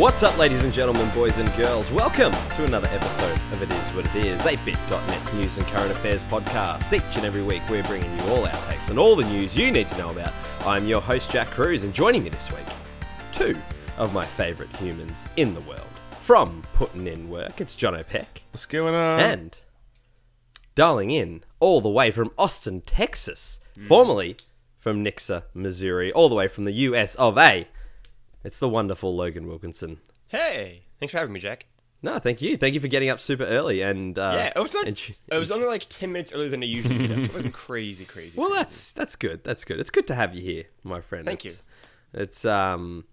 What's up, ladies and gentlemen, boys and girls? Welcome to another episode of It Is What It Is, 8bit.net's news and current affairs podcast. Each and every week, we're bringing you all our takes and all the news you need to know about. I'm your host, Jack Cruz, and joining me this week, two of my favourite humans in the world. From putting in work, it's John O'Peck, What's going on? and dialing in all the way from Austin, Texas, formerly from Nixa, Missouri, all the way from the US of A. It's the wonderful Logan Wilkinson. Hey, thanks for having me, Jack. No, thank you. Thank you for getting up super early and uh, yeah, it was, like, and it was only like ten minutes earlier than I usually get up. It wasn't crazy, crazy. well, crazy. that's that's good. That's good. It's good to have you here, my friend. Thank it's, you. It's um,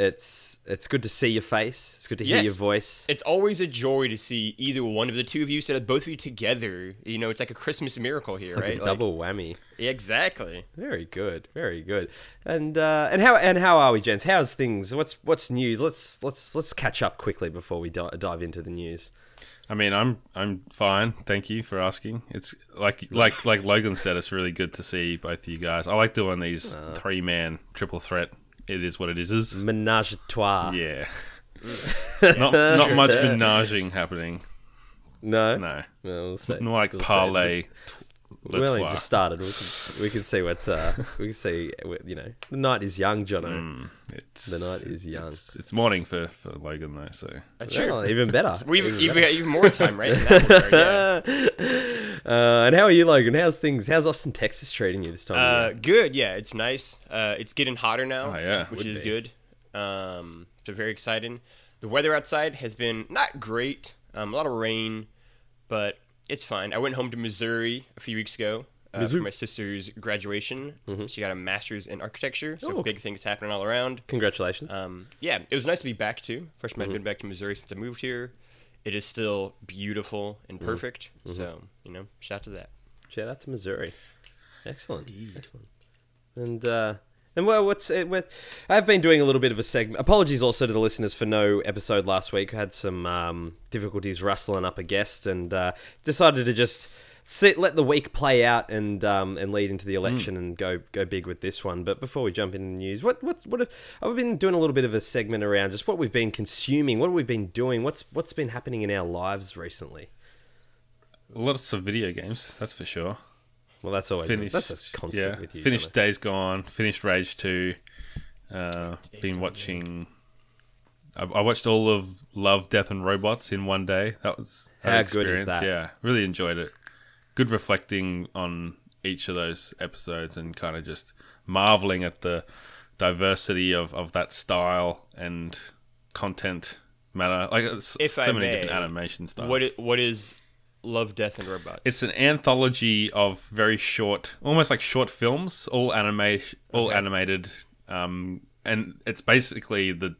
it's it's good to see your face. It's good to hear Yes. your voice. It's always a joy to see either one of the two of you, instead of both of you together. You know, it's like a Christmas miracle here, It's like right? a double whammy. Exactly. Very good, very good. And uh, and how and how are we, gents? How's things? What's what's news? Let's let's let's catch up quickly before we di- dive into the news. I mean, I'm I'm fine. Thank you for asking. It's like like like Logan said, it's really good to see both of you guys. I like doing these Uh. three man triple threat. It is what it is. is. Menage a trois. Yeah. not not much menaging happening. No, No. Well, we'll. More like We'll see. Parlay. We only Let's just started. We can, we can see what's uh we can see you know the night is young, Jono. It's, The night is young. It's, it's morning for, for Logan though, so That's Well, true. even better. We've Even even better. got even more time, right? in that regard, yeah. Uh, and how are you, Logan? How's things? How's Austin, Texas treating you this time? Uh, good. Yeah, it's nice. Uh, it's getting hotter now. Oh, yeah. which Would is be. good. Um, so very exciting. The weather outside has been not great. Um, a lot of rain, but it's fine. I went home to Missouri a few weeks ago uh, for my sister's graduation. She got a master's in architecture, so Oh. big things happening all around. Congratulations. Um, yeah, it was nice to be back too. First time I've been back to Missouri since I moved here. It is still beautiful and perfect. So you know, shout out to that. Shout out to Missouri. Excellent, excellent. And uh, and well, what's it? What, I've been doing a little bit of a segment. Apologies also to the listeners for no episode last week. I had some um, difficulties rustling up a guest, and uh, decided to just sit, let the week play out, and um, and lead into the election, and go go big with this one. But before we jump into the news, what what's what? Have, I've been doing a little bit of a segment around just what we've been consuming, what we've been doing, what's what's been happening in our lives recently. lots of video games, that's for sure. Well, that's always finished. that's a constant yeah, with you. Finished Days Gone. Finished Rage Two. Uh, been Gone, watching. I, I watched all of Love, Death, and Robots in one day. That was an How good is experience. that? Yeah, really enjoyed it. Good reflecting on each of those episodes and kind of just marveling at the diversity of, of that style and content matter. Like it's If so I many may, different animation styles. What is, what is Love, Death, and Robots? It's an anthology of very short, almost like short films, all animate, all Okay. animated, um, and it's basically the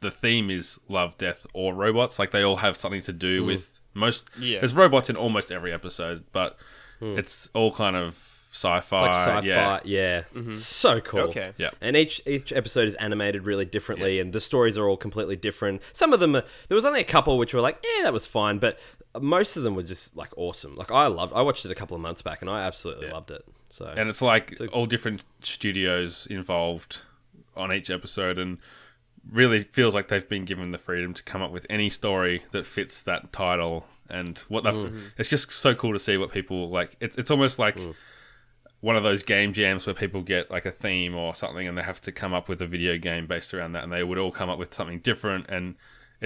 the theme is love, death, or robots. Like they all have something to do hmm. with most. Yeah. there's robots in almost every episode, but hmm. it's all kind of sci-fi. It's like sci-fi, yeah, yeah, mm-hmm. so cool. Okay. Yeah. and each each episode is animated really differently, and the stories are all completely different. Some of them, are, there was only a couple which were like, yeah, that was fine, but most of them were just like awesome. Like I loved, I watched it a couple of months back, and I absolutely loved it. So and it's like all different studios involved on each episode and really feels like they've been given the freedom to come up with any story that fits that title and what they've Mm-hmm. it's just so cool to see what people like it's, it's almost like Mm. one of those game jams where people get like a theme or something and they have to come up with a video game based around that and they would all come up with something different and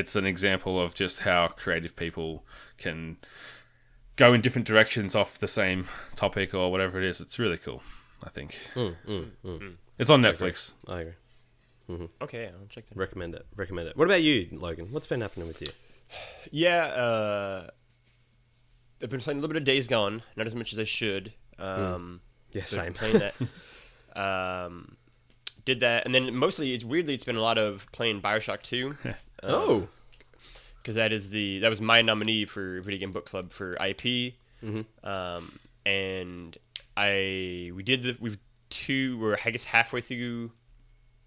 it's an example of just how creative people can go in different directions off the same topic or whatever it is it's really cool i think Mm, it's on netflix I agree. okay, I'll check that. Recommend it. Recommend it. What about you, Logan? What's been happening with you? Yeah, uh, I've been playing a little bit of Days Gone, not as much as I should. Um, Yeah, so I've same. playing that. um, did that, and then mostly it's weirdly it's been a lot of playing Bioshock Two. oh, because that is the that was my nominee for video game book club for IP, Mm-hmm. um, and I we did the we've two we're I guess halfway through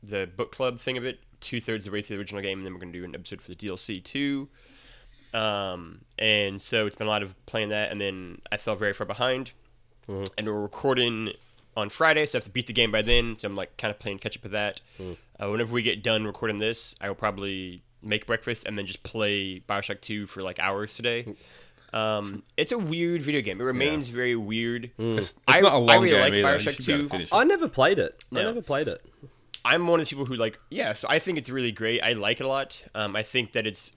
the book club thing of it, two thirds of the way through the original game, and then we're gonna do an episode for the DLC too. Um, and so it's been a lot of playing that, and then I fell very far behind, and we're recording on Friday, so I have to beat the game by then. So I'm like kind of playing catch up with that. Uh, Uh, whenever we get done recording this, I will probably make breakfast and then just play Bioshock 2 for like hours today. Um, it's a weird video game. It remains very weird. It's, it's I- not a I long really game like either. You Bioshock should be 2. finish. I never played it. I never played it. I'm one of the people who like, yeah. So I think it's really great. I like it a lot. Um, I think that it's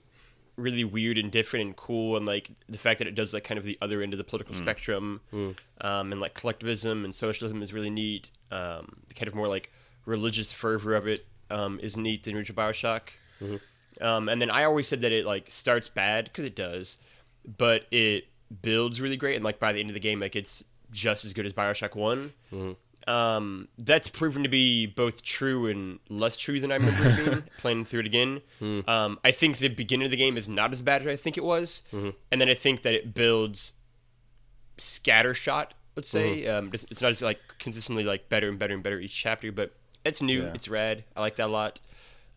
really weird and different and cool, and like the fact that it does like kind of the other end of the political spectrum, um, and like collectivism and socialism is really neat. Um, the kind of more like religious fervor of it um, is neat than original Bioshock. Um, and then I always said that it like starts bad because it does, but it builds really great, and like by the end of the game, like it's just as good as Bioshock One. Um, that's proven to be both true and less true than I remember it being playing through it again. Um, I think the beginning of the game is not as bad as I think it was, and then I think that it builds scattershot. Let's say um, it's, it's not as like consistently like better and better and better each chapter, but it's new, Yeah. it's rad. I like that a lot.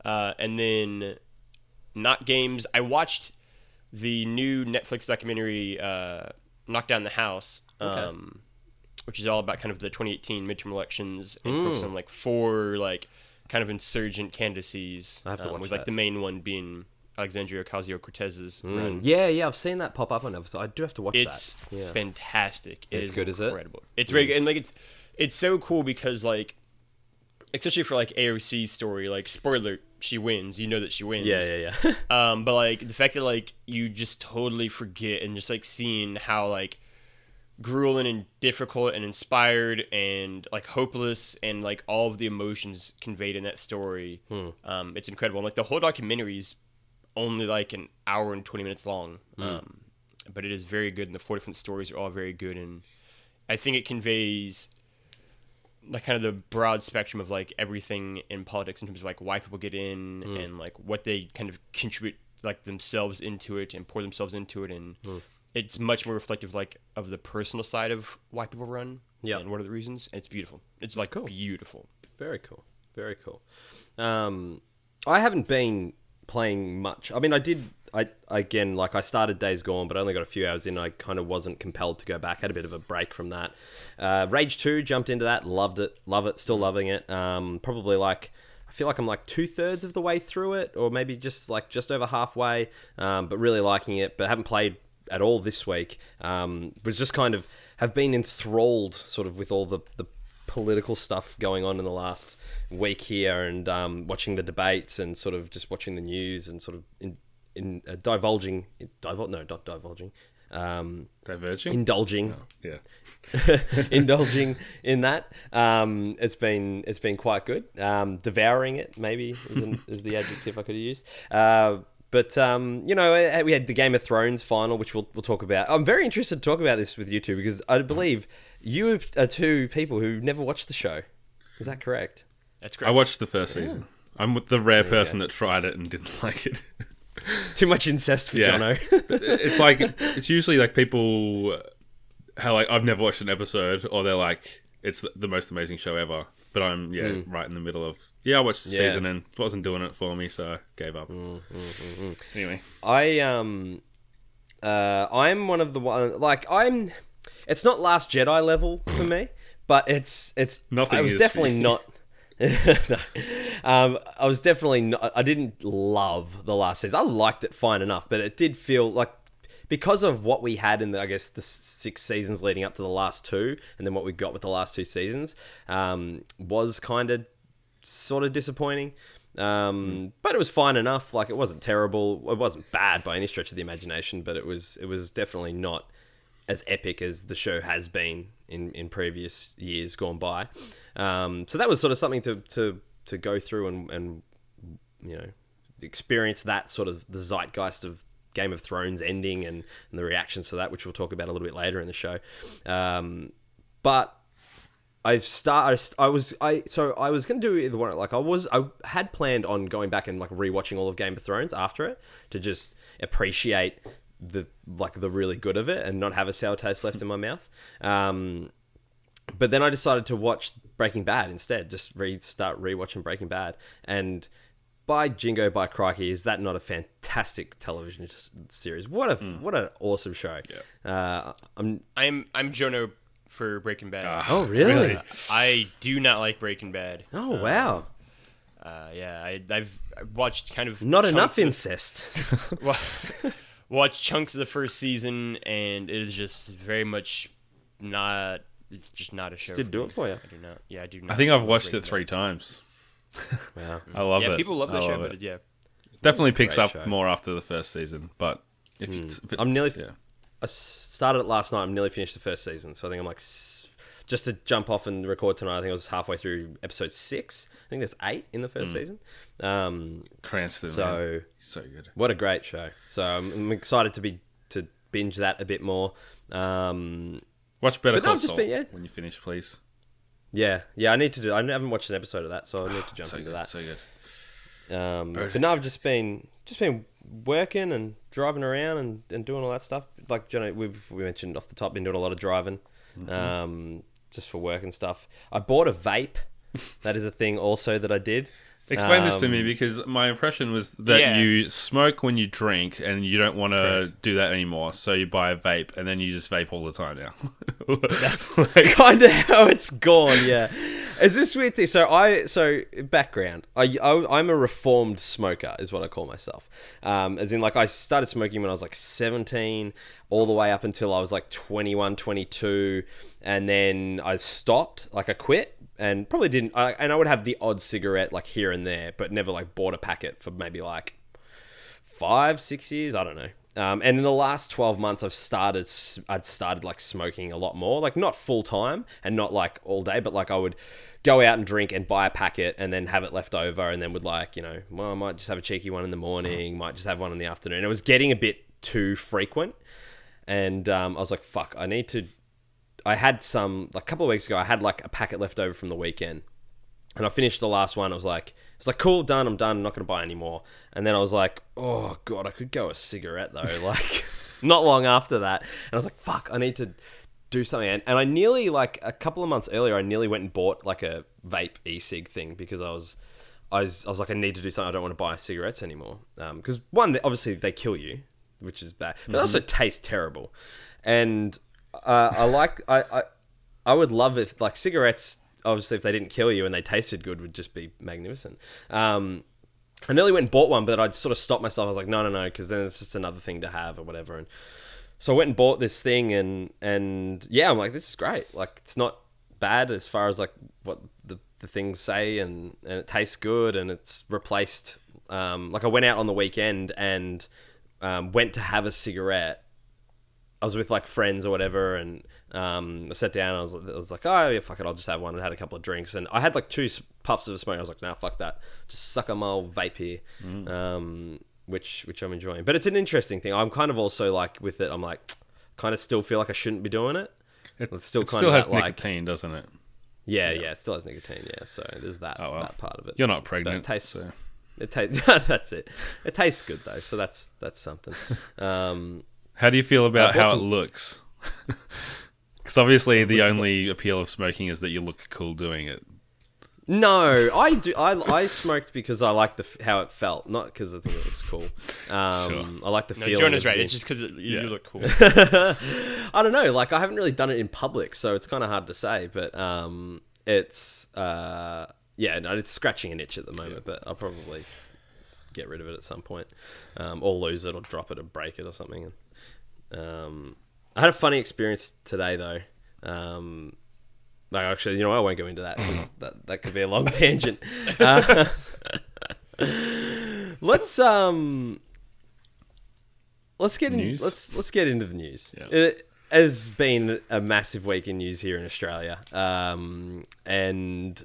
Uh, and then not games. I watched the new Netflix documentary uh, "Knock Down the House," um, which is all about kind of the 2018 midterm elections and focus on like four like kind of insurgent candidacies. I have to um, watch with that. like the main one being Alexandria Ocasio Cortez's run. Yeah, yeah, I've seen that pop up on episode. I do have to watch It's that. Yeah. fantastic. It It's good, is it? incredible. It's very good, and like it's it's so cool because like especially for like AOC's story, like spoiler, she wins. You know that she wins. yeah, yeah, yeah. Um, but like the fact that like you just totally forget and just like seeing how like grueling and difficult and inspired and like hopeless and like all of the emotions conveyed in that story. Um, it's incredible. And, like the whole documentary is only like an hour and twenty minutes long. Um, but it is very good, and the four different stories are all very good, and I think it conveys like kind of the broad spectrum of like everything in politics in terms of like why people get in and like what they kind of contribute like themselves into it and pour themselves into it and it's much more reflective like of the personal side of why people run Yeah. and what are the reasons and it's beautiful it's like cool. beautiful Very cool. Very cool. Um, I haven't been playing much. I mean, I did. I again, like I started Days Gone, but I only got a few hours in. I kind of wasn't compelled to go back. Had a bit of a break from that. Uh, Rage Two jumped into that. Loved it. Love it. Still loving it. Um, probably like. I feel like I'm like two thirds of the way through it, or maybe just like just over halfway. Um, but really liking it. But haven't played at all this week. Um, was just kind of have been enthralled, sort of, with all the the political stuff going on in the last week here, and um, watching the debates, and sort of just watching the news, and sort of in, in uh, divulging, divul- no, not divulging, um, Diverging. indulging, yeah. indulging in that. Um, it's been it's been quite good. Um, devouring it maybe is, an, is the adjective I could have used. Uh, but um, you know, uh, we had the Game of Thrones final, which we'll we'll talk about. I'm very interested to talk about this with you two because I believe you are two people who never watched the show. Is that correct? that's correct. I watched the first season. I'm the rare person that tried it and didn't like it. Too much incest for Yeah. Jono. it's like it's usually like people how like I've never watched an episode or they're like it's the- the most amazing show ever. But I'm yeah right in the middle of yeah I watched the Yeah. season and wasn't doing it for me so I gave up. Anyway, I um uh I'm one of the one like I'm it's not last Jedi level for me, but it's it's Nothing I was definitely not No. um, I was definitely not, I didn't love the last season. I liked it fine enough, but it did feel like because of what we had in the, I guess the six seasons leading up to the last two, and then what we got with the last two seasons, um, was kind of sort of disappointing. Um, but it was fine enough. Like it wasn't terrible. It wasn't bad by any stretch of the imagination, but it was it was definitely not as epic as the show has been in, in previous years gone by. Um, so that was sort of something to, to, to go through and, and you know experience that sort of the zeitgeist of Game of Thrones ending and, and the reactions to that, which we'll talk about a little bit later in the show. Um, but I've started. I was I so I was gonna do either one. Like I was I had planned on going back and like rewatching all of Game of Thrones after it to just appreciate the like the really good of it and not have a sour taste left in my mouth. Um, but then I decided to watch Breaking Bad instead. Just restart rewatching Breaking Bad and. By Jingo, by Crikey, is that not a fantastic television s- series? What a what an awesome show! Yeah. Uh, I'm. I'm I'm Jono for Breaking Bad. Oh really? I do not like Breaking Bad. Oh wow! Uh, yeah, I, I've watched kind of Not chunks enough of- incest. wa- watched chunks of the first season, and it is just very much not. It's just not a show. did do me. it for you. I do not. Yeah, I do not. I think I've watched Breaking it Bad. three times. Wow. I love yeah, it. people love I the show, love but it. yeah, Definitely picks Great up show. more after the first season, but if, it's, if it, I'm nearly. yeah. I started it last night. I'm nearly finished the first season, so I think I'm like s- just to jump off and record tonight. I think I was halfway through episode six. I think there's eight in the first season. Um, Cranston, man. so He's so good. what a great show! So I'm, I'm excited to be to binge that a bit more. Um, Watch Better But Call I've just Saul been- yeah. when you finish, please. Yeah, yeah, I need to do. I haven't watched an episode of that, so I need to jump so into good, that. so good. Um, but now I've just been just been working and driving around and, and doing all that stuff. Like Johnny, we've we mentioned off the top, been doing a lot of driving, Mm-hmm. um, just for work and stuff. I bought a vape. that is a thing also that I did. Explain this to me Um, because my impression was that Yeah. you smoke when you drink and you don't want to do that anymore. So you buy a vape and then you just vape all the time now. That's kind of how it's gone. Yeah, is this weird thing? So I so background. I, I am a reformed smoker, is what I call myself. Um, as in like I started smoking when I was like 17, all the way up until I was like 21, 22, and then I stopped. Like I quit. And probably didn't, I, and I would have the odd cigarette like here and there, but never like bought a packet for maybe like five, six years. I don't know. Um, and in the last twelve months, I've started. I'd started like smoking a lot more, like not full time and not like all day, but like I would go out and drink and buy a packet and then have it left over, and then would like you know, well, I might just have a cheeky one in the morning, might just have one in the afternoon. It was getting a bit too frequent, and um, I was like, fuck, I need to. I had some like a couple of weeks ago. I had like a packet left over from the weekend, and I finished the last one. I was like, it's like cool, done. I'm done. I'm not going to buy anymore. And then I was like, oh god, I could go a cigarette though. Like, not long after that, and I was like, fuck, I need to do something. And, and I nearly like a couple of months earlier, I nearly went and bought like a vape e-cig thing because I was. I was, I was like, I need to do something. I don't want to buy cigarettes anymore. Um, because one, they, obviously they kill you, which is bad, but they mm-hmm. also taste terrible. And uh, I like, I, I, I would love if like cigarettes. Obviously, if they didn't kill you and they tasted good, would just be magnificent. Um, I nearly went and bought one, but I'd sort of stopped myself. I was like, no, no, no, because then it's just another thing to have or whatever. And so I went and bought this thing, and and yeah, I'm like, this is great. Like, it's not bad as far as like what the, the things say, and and it tastes good, and it's replaced. Um, like I went out on the weekend and um, went to have a cigarette. I was with like friends or whatever, and um, I sat down. I was, I was like, oh yeah, fuck it, I'll just have one. And had a couple of drinks, and I had like two puffs of a smoke. I was like, nah, fuck that, just suck on my old vape here, um, which which I'm enjoying. But it's an interesting thing. I'm kind of also like with it. I'm like, kind of still feel like I shouldn't be doing it. it, It's still it kind still of has that, like- nicotine, doesn't it? Yeah, yeah, it still has nicotine. Yeah, so there's that Oh, well. that part of it. You're not pregnant. tastes- so. It tastes. that's it. It tastes good though, so that's that's something. Um, How do you feel about I how some- it looks? Because obviously, the only appeal of smoking is that you look cool doing it. No, I do. I, I smoked because I liked the how it felt, not because I think it was cool. Um, I like the no, feeling. Jonah's of right. It's just because you, Yeah. you look cool. I don't know. Like I haven't really done it in public, so it's kind of hard to say. But um, it's uh, yeah, no, it's scratching an itch at the moment. But I'll probably get rid of it at some point, um, or lose it, or drop it, or break it, or something. Um, I had a funny experience today, though. Um, like actually, you know, I won't go into that that that could be a long tangent. Uh, let's um, let's get in, News? let's let's get into the news. Yeah. It has been a massive week in news here in Australia, um, and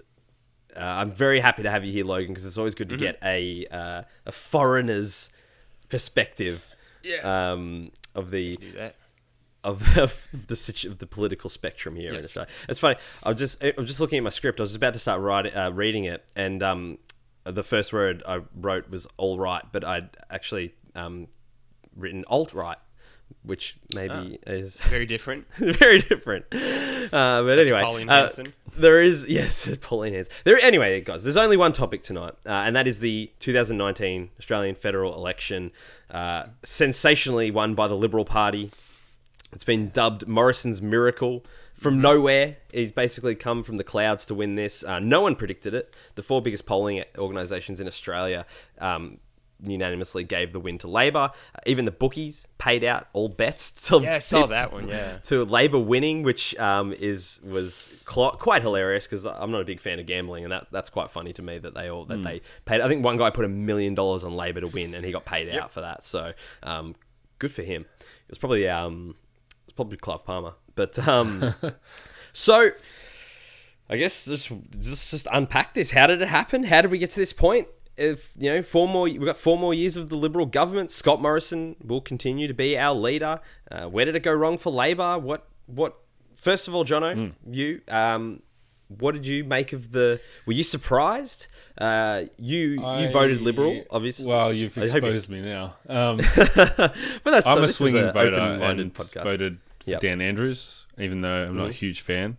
uh, I'm very happy to have you here, Logan, because it's always good to get a uh, a foreigner's perspective Yeah. um, of the of the, of the of the political spectrum here in Yes. It's funny. I was just I was just looking at my script. I was about to start writing, uh, reading it, and um, the first word I wrote was "all right," but I'd actually um, written "alt right," which maybe is Very different. very different. Uh, but anyway, Pauline uh, Hanson. there is yes, Pauline Hanson. There anyway, guys. There's only one topic tonight, uh, and that is the 2019 Australian federal election, uh, sensationally won by the Liberal Party. It's been dubbed Morrison's miracle from nowhere. He's basically come from the clouds to win this. Uh, no one predicted it. The four biggest polling organisations in Australia um, unanimously gave the win to Labor. Uh, even the bookies paid out all bets to Yeah, I saw that one. Yeah. to Labor winning, which um, is was quite hilarious because I'm not a big fan of gambling, and that that's quite funny to me that they all that they paid. I think one guy put a million dollars on Labor to win, and he got paid out for that. So um, good for him. It was probably um, it was probably Clive Palmer, but um, so. I guess just just just unpack this. How did it happen? How did we get to this point? If you know, four more we've got four more years of the Liberal government. Scott Morrison will continue to be our leader. Uh, where did it go wrong for Labor? What what? First of all, Jono, you um, what did you make of the? Were you surprised? Uh, you you voted Liberal, obviously. Well, you've I you- exposed me now. Um, but that's I'm a this swinging voter open-minded and podcast. voted for Yep. Dan Andrews, even though I'm not a huge fan.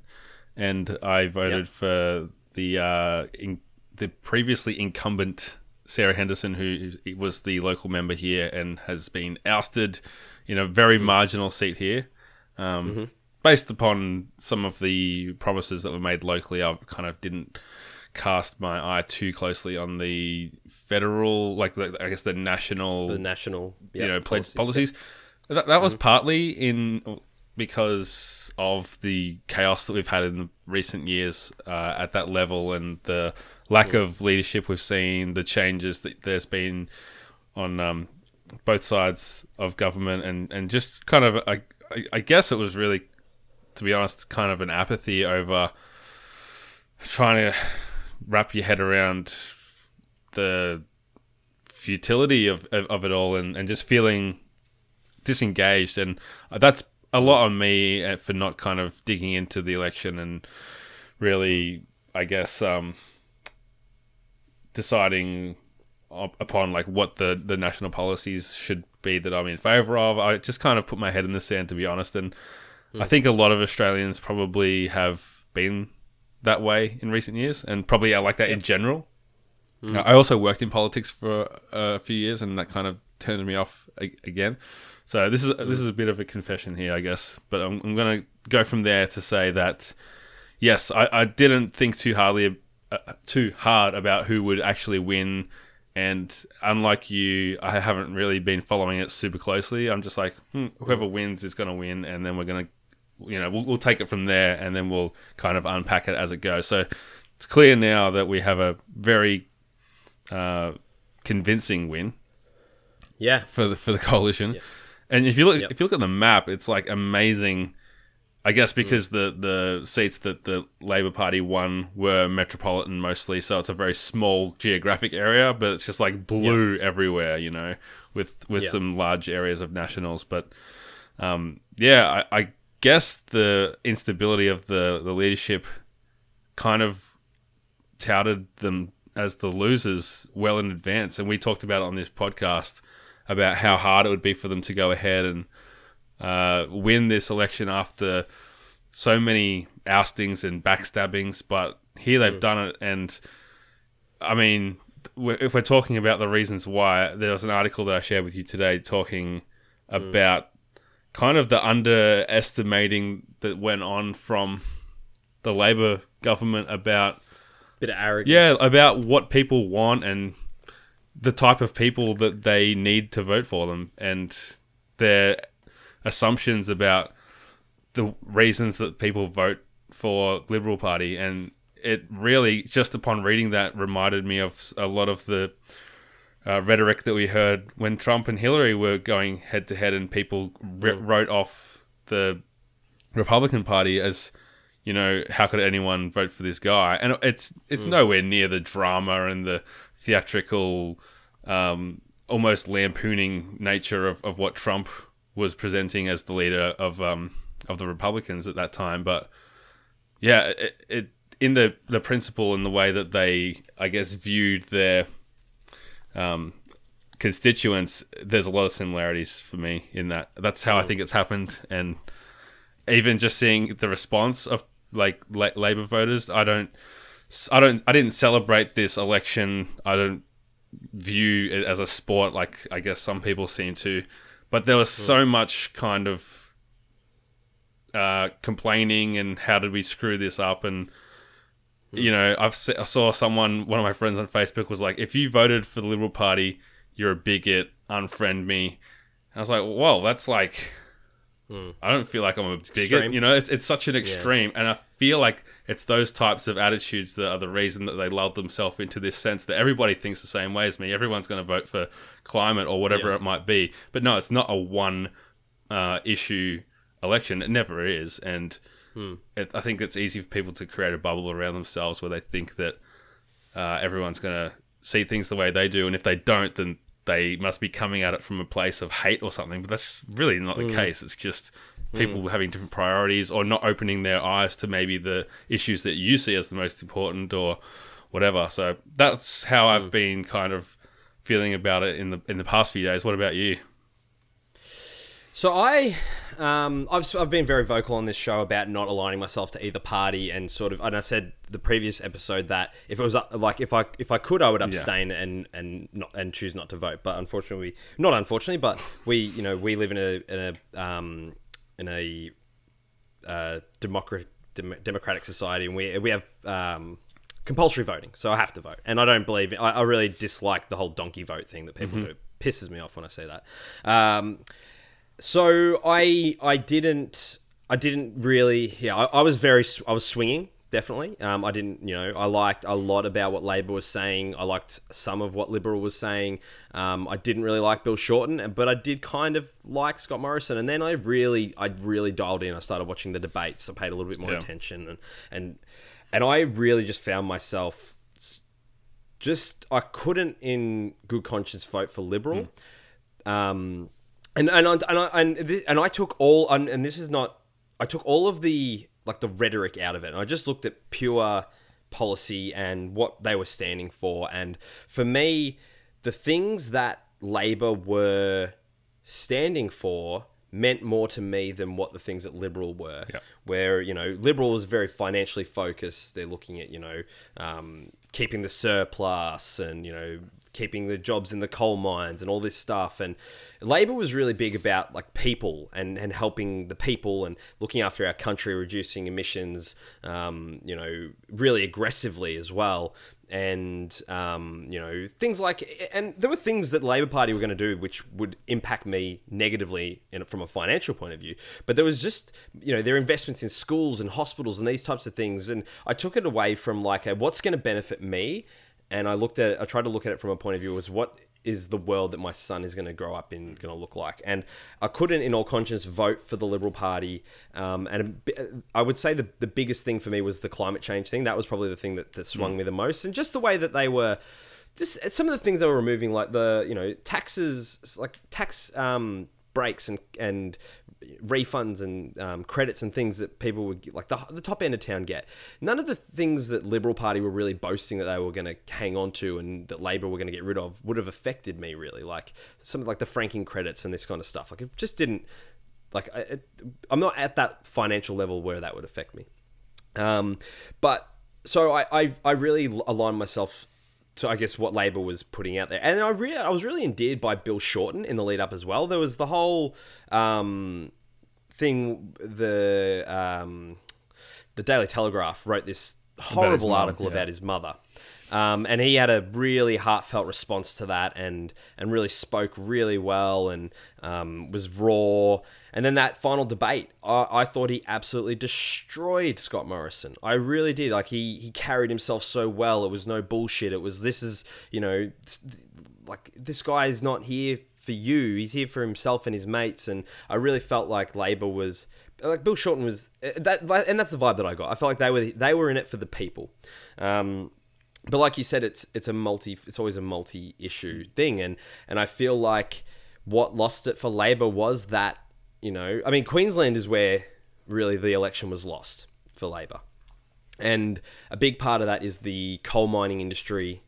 And I voted Yep. for the uh, in, the previously incumbent Sarah Henderson, who was the local member here and has been ousted in a very marginal seat here. Um, Based upon some of the promises that were made locally, I kind of didn't cast my eye too closely on the federal, like the, I guess the national the national, you know pledge policies. policies. That, that was Mm-hmm. partly in because of the chaos that we've had in recent years uh, at that level and the lack Mm. of leadership we've seen, the changes that there's been on um, both sides of government, and, and just kind of I, I- guess it was really, to be honest, kind of an apathy over trying to wrap your head around the futility of, of, of it all and, and just feeling disengaged and that's a lot on me uh, for not kind of digging into the election and really i guess um, deciding upon like what the, the national policies should be that i'm in favor of i just kind of put my head in the sand to be honest and i think a lot of australians probably have been that way in recent years and probably are like that in general uh, I also worked in politics for a few years, and that kind of turned me off again. So this is this is a bit of a confession here, I guess. But I'm, I'm going to go from there to say that yes, I, I didn't think too hardly uh, too hard about who would actually win. And unlike you, I haven't really been following it super closely. I'm just like, hmm, whoever wins is going to win, and then we're going to, you know, we'll, we'll take it from there, and then we'll kind of unpack it as it goes. So it's clear now that we have a very uh, convincing win Yeah, for the for the coalition. And if you look Yep. if you look at the map, it's like amazing. I guess Mm. because the the seats that the Labor Party won were metropolitan mostly, so it's a very small geographic area, but it's just like blue everywhere, you know, with with Yeah. some large areas of nationals. But um, yeah, I, I guess the instability of the the leadership kind of touted them as the losers well in advance, and we talked about it on this podcast about how hard it would be for them to go ahead and uh, win this election after so many oustings and backstabbings. But here they've done it, and I mean, if we're talking about the reasons why, there was an article that I shared with you today talking about kind of the underestimating that went on from the Labor government about bit of arrogance. yeah, about what people want and the type of people that they need to vote for them and their assumptions about the reasons that people vote for Liberal Party and it really just upon reading that reminded me of a lot of the uh, rhetoric that we heard when Trump and Hillary were going head to head and people re- wrote off the Republican Party as you know, how could anyone vote for this guy? And it's it's nowhere near the drama and the theatrical, um, almost lampooning nature of, of what Trump was presenting as the leader of um, of the Republicans at that time. But yeah, it, it in the the principle and the way that they, I guess, viewed their um, constituents, there's a lot of similarities for me in that. That's how I think it's happened, and even just seeing the response of like la- Labor voters, I don't, I don't, I didn't celebrate this election. I don't view it as a sport like I guess some people seem to, but there was so much kind of uh, complaining and how did we screw this up? And you know I've se- I saw someone one of my friends on Facebook was like if you voted for the Liberal Party you're a bigot. Unfriend me. And I was like well that's like I don't feel like I'm a bigot Extreme. you know it's, it's such an extreme. And I feel like it's those types of attitudes that are the reason that they lulled themselves into this sense that everybody thinks the same way as me. Everyone's going to vote for climate or whatever it might be. But no it's not a one uh, issue election. It never is, and it, I think it's easy for people to create a bubble around themselves where they think that uh, everyone's going to see things the way they do, and if they don't, then they must be coming at it from a place of hate or something. But that's really not the mm. case. It's just people mm. having different priorities or not opening their eyes to maybe the issues that you see as the most important or whatever. So that's how I've mm. been kind of feeling about it in the in the past few days. What about you? So I, um, I've I've been very vocal on this show about not aligning myself to either party, and sort of, and I said the previous episode that if it was uh, like if I if I could, I would abstain and and not and choose not to vote. But unfortunately, not unfortunately, but we you know we live in a in a um in a uh, democratic democratic society, and we we have um, compulsory voting, so I have to vote. And I don't believe I, I really dislike the whole donkey vote thing that people do. Pisses me off when I say that. Um, so I I didn't I didn't really yeah I, I was very I was swinging definitely. Um, I didn't you know I liked a lot about what Labor was saying. I liked some of what Liberal was saying. Um, I didn't really like Bill Shorten but I did kind of like Scott Morrison. And then I really I really dialed in. I started watching the debates. I paid a little bit more Yeah. attention and and and I really just found myself just I couldn't in good conscience vote for Liberal. Um, and and I, and I, and, thi- and I took all and, and this is not I took all of the like the rhetoric out of it. And I just looked at pure policy and what they were standing for. And for me, the things that Labor were standing for meant more to me than what the things that Liberal were. Yeah. Where you know Liberal was very financially focused. They're looking at you know um, keeping the surplus and you know keeping the jobs in the coal mines and all this stuff. And Labor was really big about like people and, and helping the people and looking after our country, reducing emissions, um, you know, really aggressively as well. And um, you know things like, and there were things that Labor Party were going to do which would impact me negatively in, from a financial point of view. But there was just, you know, their investments in schools and hospitals and these types of things. And I took it away from like, a, what's going to benefit me and I looked at I tried to look at it from a point of view was what is the world that my son is going to grow up in going to look like? And I couldn't in all conscience vote for the Liberal Party um, and I would say the, the biggest thing for me was the climate change thing. That was probably the thing that, that swung me the most and just the way that they were just some of the things they were removing like the you know taxes like tax um, breaks and and refunds and um, credits and things that people would get, like the, the top end of town get. None of the things that Liberal Party were really boasting that they were going to hang on to and that Labor were going to get rid of would have affected me really. Like something like the franking credits and this kind of stuff. Like it just didn't. Like I, it, I'm not at that financial level where that would affect me. Um, but so I, I I really aligned myself to I guess what Labor was putting out there, and I really I was really endeared by Bill Shorten in the lead up as well. There was the whole um, thing the um, the Daily Telegraph wrote this horrible mum, article yeah. about his mother. Um, and he had a really heartfelt response to that, and and really spoke really well, and um, was raw. And then that final debate, I, I thought he absolutely destroyed Scott Morrison. I really did. Like he he carried himself so well. It was no bullshit. It was this is you know like this guy is not here for you. He's here for himself and his mates. And I really felt like Labor was like Bill Shorten was uh, that, and that's the vibe that I got. I felt like they were they were in it for the people. Um, but like you said, it's it's a multi it's always a multi issue thing, and and I feel like what lost it for Labor was that you know I mean Queensland is where really the election was lost for Labor. And a big part of that is the coal mining industry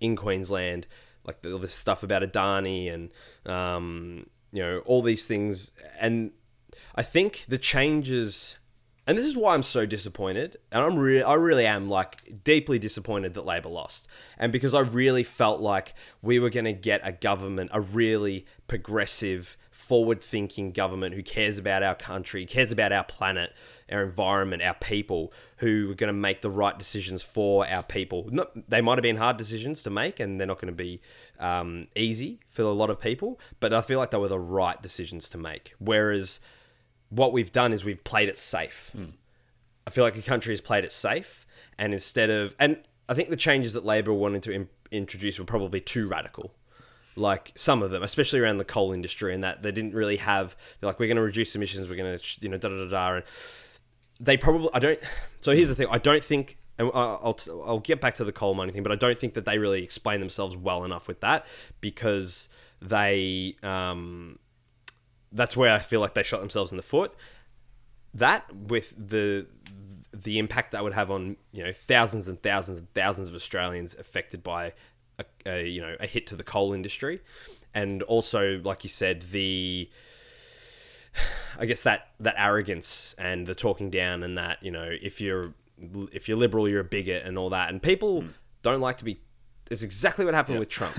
in Queensland, like all this stuff about Adani and um, you know all these things. And I think the changes, and this is why I'm so disappointed, and I'm re- I really am like deeply disappointed that Labor lost, and because I really felt like we were going to get a government, a really progressive, forward-thinking government who cares about our country, cares about our planet, our environment, our people, who are going to make the right decisions for our people. Not, they might have been hard decisions to make, and they're not going to be um, easy for a lot of people. But I feel like they were the right decisions to make. Whereas what we've done is we've played it safe. I feel like a country has played it safe, and instead of and I think the changes that Labor wanted to in, introduce were probably too radical. Like some of them, especially around the coal industry, and that they didn't really have. They're like, we're going to reduce emissions. We're going to, you know, da da da da. And they probably, I don't. So here's the thing: I don't think. And I'll, I'll get back to the coal mining thing, but I don't think that they really explain themselves well enough with that because they um, that's where I feel like they shot themselves in the foot. That with the the impact that would have on you know thousands and thousands and thousands of Australians affected by a, a you know a hit to the coal industry, and also like you said the I guess that that arrogance and the talking down and that you know if you're if you're liberal you're a bigot and all that. And people hmm. don't like to be. It's exactly what happened with Trump.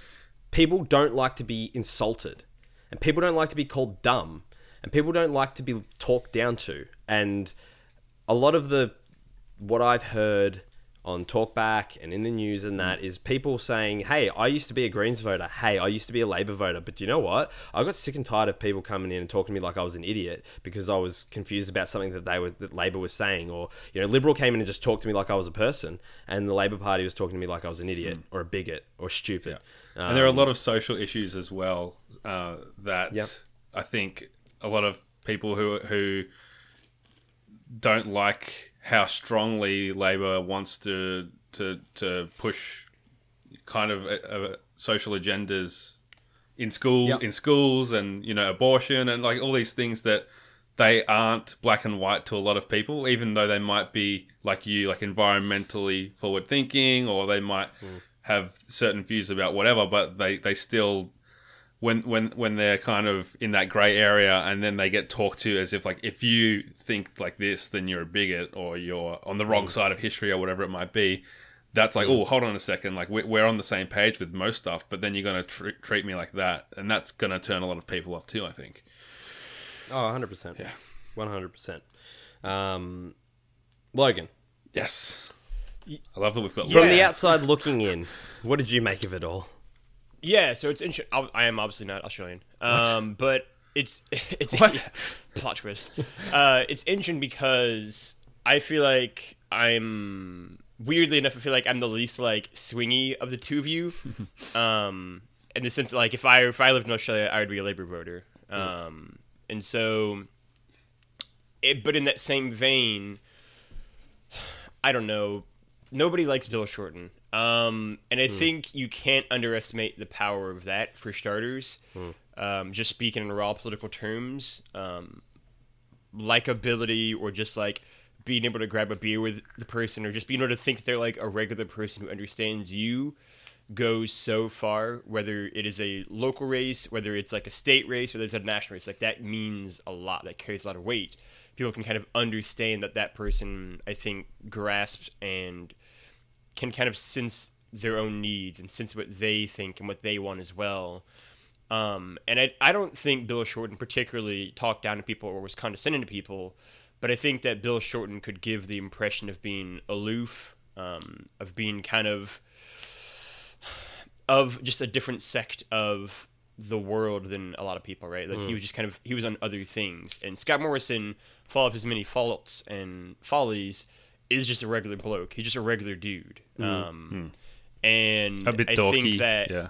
people don't like to be insulted, and people don't like to be called dumb, and people don't like to be talked down to, and a lot of the what I've heard on Talkback and in the news and that is people saying, "Hey, I used to be a Greens voter. Hey, I used to be a Labor voter, but do you know what? I got sick and tired of people coming in and talking to me like I was an idiot because I was confused about something that they was that Labor was saying, or you know, Liberal came in and just talked to me like I was a person, and the Labor Party was talking to me like I was an idiot or a bigot or stupid." and there are a lot of social issues as well uh, that. I think a lot of people who who don't like how strongly Labor wants to to to push kind of uh uh social agendas in school Yep. in schools and you know abortion and like all these things that they aren't black and white to a lot of people even though they might be like you like environmentally forward thinking or they might have certain views about whatever but they they still when when when they're kind of in that gray area and then they get talked to as if like if you think like this then you're a bigot or you're on the wrong side of history or whatever it might be. That's like oh hold on a second. Like we're, we're on the same page with most stuff but then you're going to tr- treat me like that. And that's going to turn a lot of people off too i think. Oh, 100%. Yeah. 100%. Um, Logan, yes. I love that we've got from the outside looking in, what did you make of it all? Yeah, so it's interesting. I am obviously not Australian, um, but it's it's What? plot twist. Uh, it's interesting because I feel like I'm weirdly enough. I feel like I'm the least like swingy of the two of you, um, in the sense that like if I if I lived in Australia, I would be a Labor voter, um, and so. It, but in that same vein, I don't know. Nobody likes Bill Shorten. Um, and I think you can't underestimate the power of that for starters. Um, just speaking in raw political terms, um, likability or just like being able to grab a beer with the person or just being able to think they're like a regular person who understands you goes so far whether it is a local race whether it's like a state race whether it's a national race like that means a lot that carries a lot of weight. People can kind of understand that that person i think grasps and can kind of sense their own needs and sense what they think and what they want as well um, and I, I don't think Bill Shorten particularly talked down to people or was condescending to people, but I think that Bill Shorten could give the impression of being aloof, um, of being kind of of just a different sect of the world than a lot of people, right? Like he was just kind of he was on other things. And Scott Morrison, for all of his many faults and follies, is just a regular bloke. He's just a regular dude. Mm-hmm. Um, hmm. and a bit I dorky think that yeah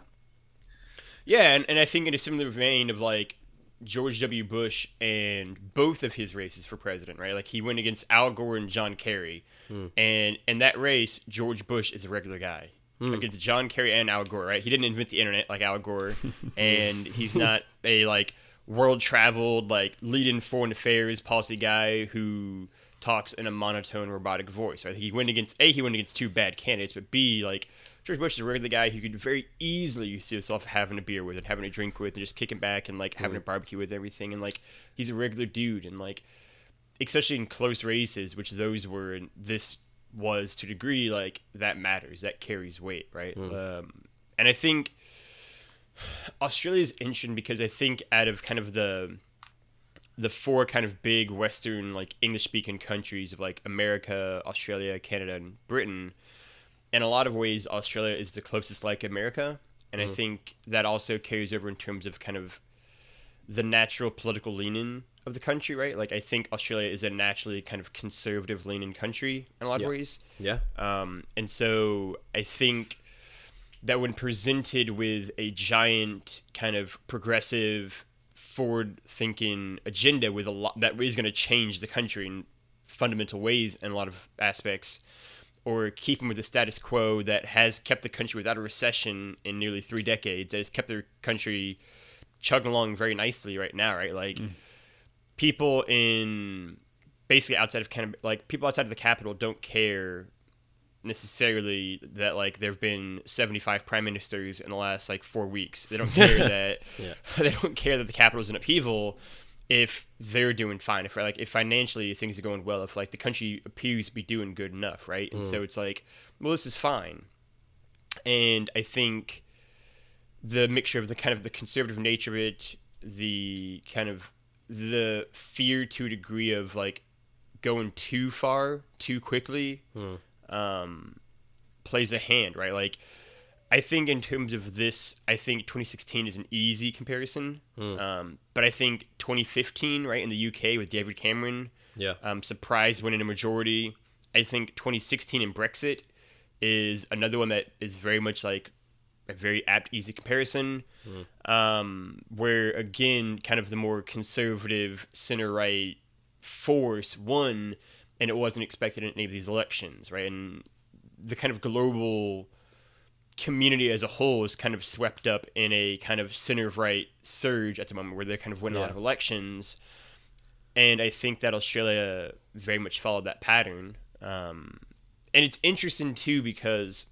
yeah, and, and I think in a similar vein of like George W. Bush and both of his races for president, right? Like he went against Al Gore and John Kerry, hmm. and in that race, George Bush is a regular guy hmm. against John Kerry and Al Gore, right? He didn't invent the internet like Al Gore, and he's not a like world traveled like leading foreign affairs policy guy who talks in a monotone robotic voice. Right? He went against a he went against two bad candidates, but b like George Bush is a regular guy who could very easily see himself having a beer with and having a drink with and just kicking back and like having a barbecue with and everything. And like he's a regular dude and like especially in close races, which those were and this was to a degree like that matters. That carries weight, right? Um, and I think Australia is interesting because I think out of kind of the the four kind of big Western like English speaking countries of like America, Australia, Canada, and Britain, in a lot of ways, Australia is the closest like America, and I think that also carries over in terms of kind of the natural political leaning of the country, right? Like I think Australia is a naturally kind of conservative leaning country in a lot Yeah. of ways. Yeah. Um, and so I think that when presented with a giant kind of progressive, forward-thinking agenda with a lot that is going to change the country in fundamental ways in a lot of aspects, or keeping with the status quo that has kept the country without a recession in nearly three decades, that has kept their country chugging along very nicely right now, right? Like mm. people in basically outside of Canberra, like people outside of the capital don't care necessarily that like there have been 75 prime ministers in the last like four weeks. They don't care that Yeah. they don't care that the capital's in upheaval if they're doing fine. If like if financially things are going well if like the country appears to be doing good enough right? And so mm. it's like well this is fine. And i think the mixture of the kind of the conservative nature of it the kind of the fear to a degree of like going too far too quickly hmm. Um, plays a hand, right? Like, I think in terms of this, I think 2016 is an easy comparison. Um, but I think 2015, right, in the UK with David Cameron, Yeah. um, surprise winning a majority. I think 2016 in Brexit is another one that is very much like a very apt, easy comparison. Um, where again, kind of the more conservative center right force won, and it wasn't expected in any of these elections, right? And the kind of global community as a whole is kind of swept up in a kind of center of right surge at the moment where they're kind of winning a lot of elections. And I think that Australia very much followed that pattern. Um, and it's interesting too because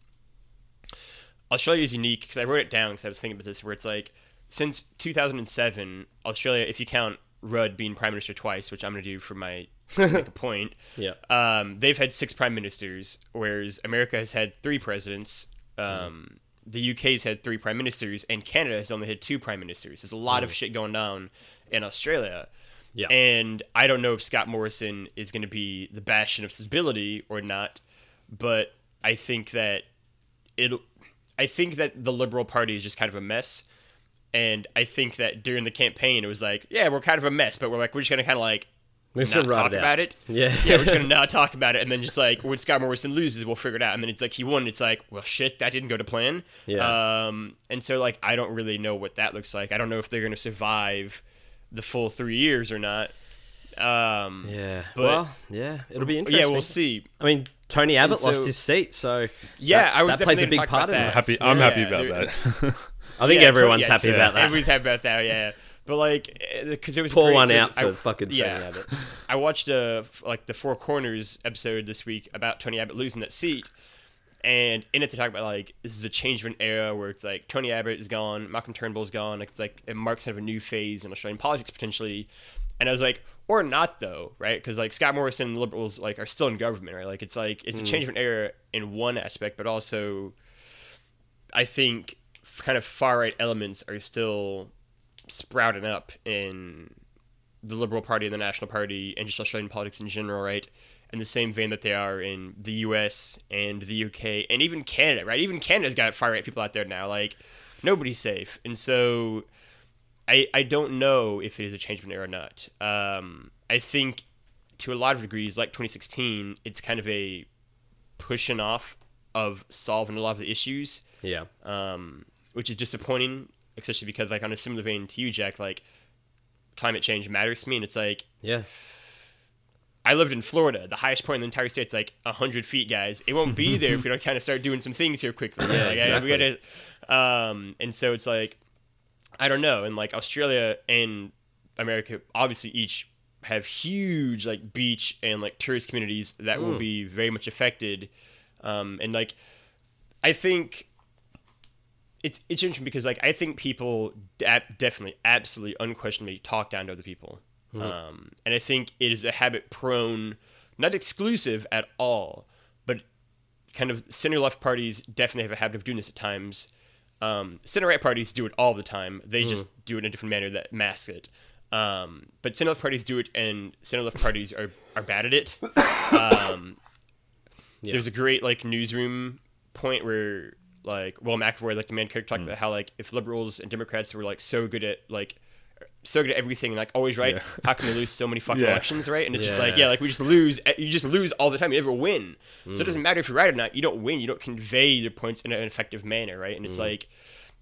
Australia is unique because I wrote it down because I was thinking about this where it's like since 2007, Australia, if you count Rudd being prime minister twice, which I'm going to do for my make a point, Yeah. um, they've had six prime ministers, whereas America has had three presidents. Um, The UK has had three prime ministers, and Canada has only had two prime ministers. There's a lot of shit going down in Australia. Yeah. And I don't know if Scott Morrison is going to be the bastion of stability or not, but I think that it'll. I think that the Liberal Party is just kind of a mess, and I think that during the campaign it was like, yeah, we're kind of a mess, but we're like we're just gonna kind of like We not should write talk it about it. Yeah. yeah, we're just gonna not talk about it, and then just like when Scott Morrison loses, we'll figure it out. And then it's like he won. It's like, well, shit, that didn't go to plan. Yeah. Um, and so like I don't really know what that looks like. I don't know if they're gonna survive the full three years or not. Um, Yeah. But- well, yeah, it'll be interesting. yeah, we'll see. I mean, Tony Abbott lost his seat, so Yeah, that, I was that plays a definitely big part in it. that. happy. I'm Yeah, happy about there- that. I think Yeah, everyone's happy about that. Everyone's happy about that. Yeah, but like eh, because it was Pour one out for I- fucking Tony yeah. Abbott. I watched uh, a like the Four Corners episode this week about Tony Abbott losing that seat, and in it they talk about like this is a change of an era where it's like Tony Abbott is gone, Malcolm Turnbull's gone, like, it's like it marks kind of a new phase in Australian politics potentially, and I was like, or not though, right? Because like Scott Morrison and the Liberals like are still in government, right? Like it's like it's a mm. change of an era in one aspect, but also I think kind of far right elements are still sprouting up in the Liberal Party and the National Party and just Australian politics in general, right? In the same vein that they are in the US and the UK and even Canada, right? Even Canada's got far right people out there now. Like nobody's safe. And so I I don't know if it is a change of an era or not. Um, I think to a lot of degrees, like 2016, it's kind of a pushing off of solving a lot of the issues Yeah. um, which is disappointing, especially because like on a similar vein to you, Jack, like climate change matters to me, and it's like Yeah. I lived in Florida, the highest point in the entire state's like hundred feet, guys. It won't be there if we don't kind of start doing some things here quickly. Yeah, like, I- we gotta, um, and so it's like I don't know, and like Australia and America obviously each have huge like beach and like tourist communities that will be very much affected, um, and like I think it's it's interesting because like I think people de- definitely, absolutely, unquestionably talk down to other people, um, and I think it is a habit prone, not exclusive at all, but kind of center left parties definitely have a habit of doing this at times. Um, center right parties do it all the time. They Mm. just do it in a different manner that masks it. Um, but center left parties do it, and center left parties are, are bad at it. Um, Yeah. There's a great like newsroom point where like Will McAvoy, like the main character, Hmm. talked about how like if liberals and Democrats were like so good at like so good at everything like always right, Yeah. how can they lose so many fucking Yeah. elections, right? And it's just like Yeah. yeah, like we just lose. eh, You just lose all the time. You never win. So Hmm. it doesn't matter if you're right or not. You don't win. You don't convey your points in an effective manner, right? And it's Hmm. like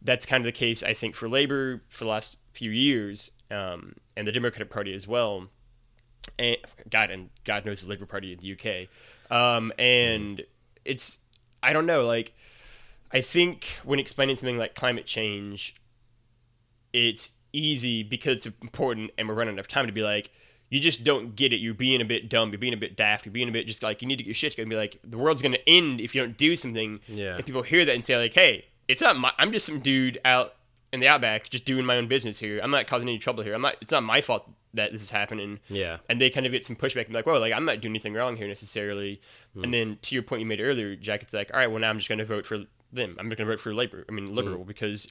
that's kind of the case I think for Labor for the last few years, um, and the Democratic Party as well. And God and God knows the Labour Party in the UK, um, and it's I don't know like I think when explaining something like climate change, it's easy because it's important and we're running out of time to be like, you just don't get it. You're being a bit dumb. You're being a bit daft. You're being a bit just like, you need to get your shit together and be like, the world's going to end if you don't do something. Yeah. And people hear that and say, like, hey, it's not my, I'm just some dude out in the outback just doing my own business here. I'm not causing any trouble here. I'm not, it's not my fault that this is happening. Yeah. And they kind of get some pushback and be like, well, like, I'm not doing anything wrong here necessarily. And mm. then to your point you made earlier, Jack, it's like, all right, well, now I'm just going to vote for them. I'm not going to vote for Labor. I mean, mm. liberal because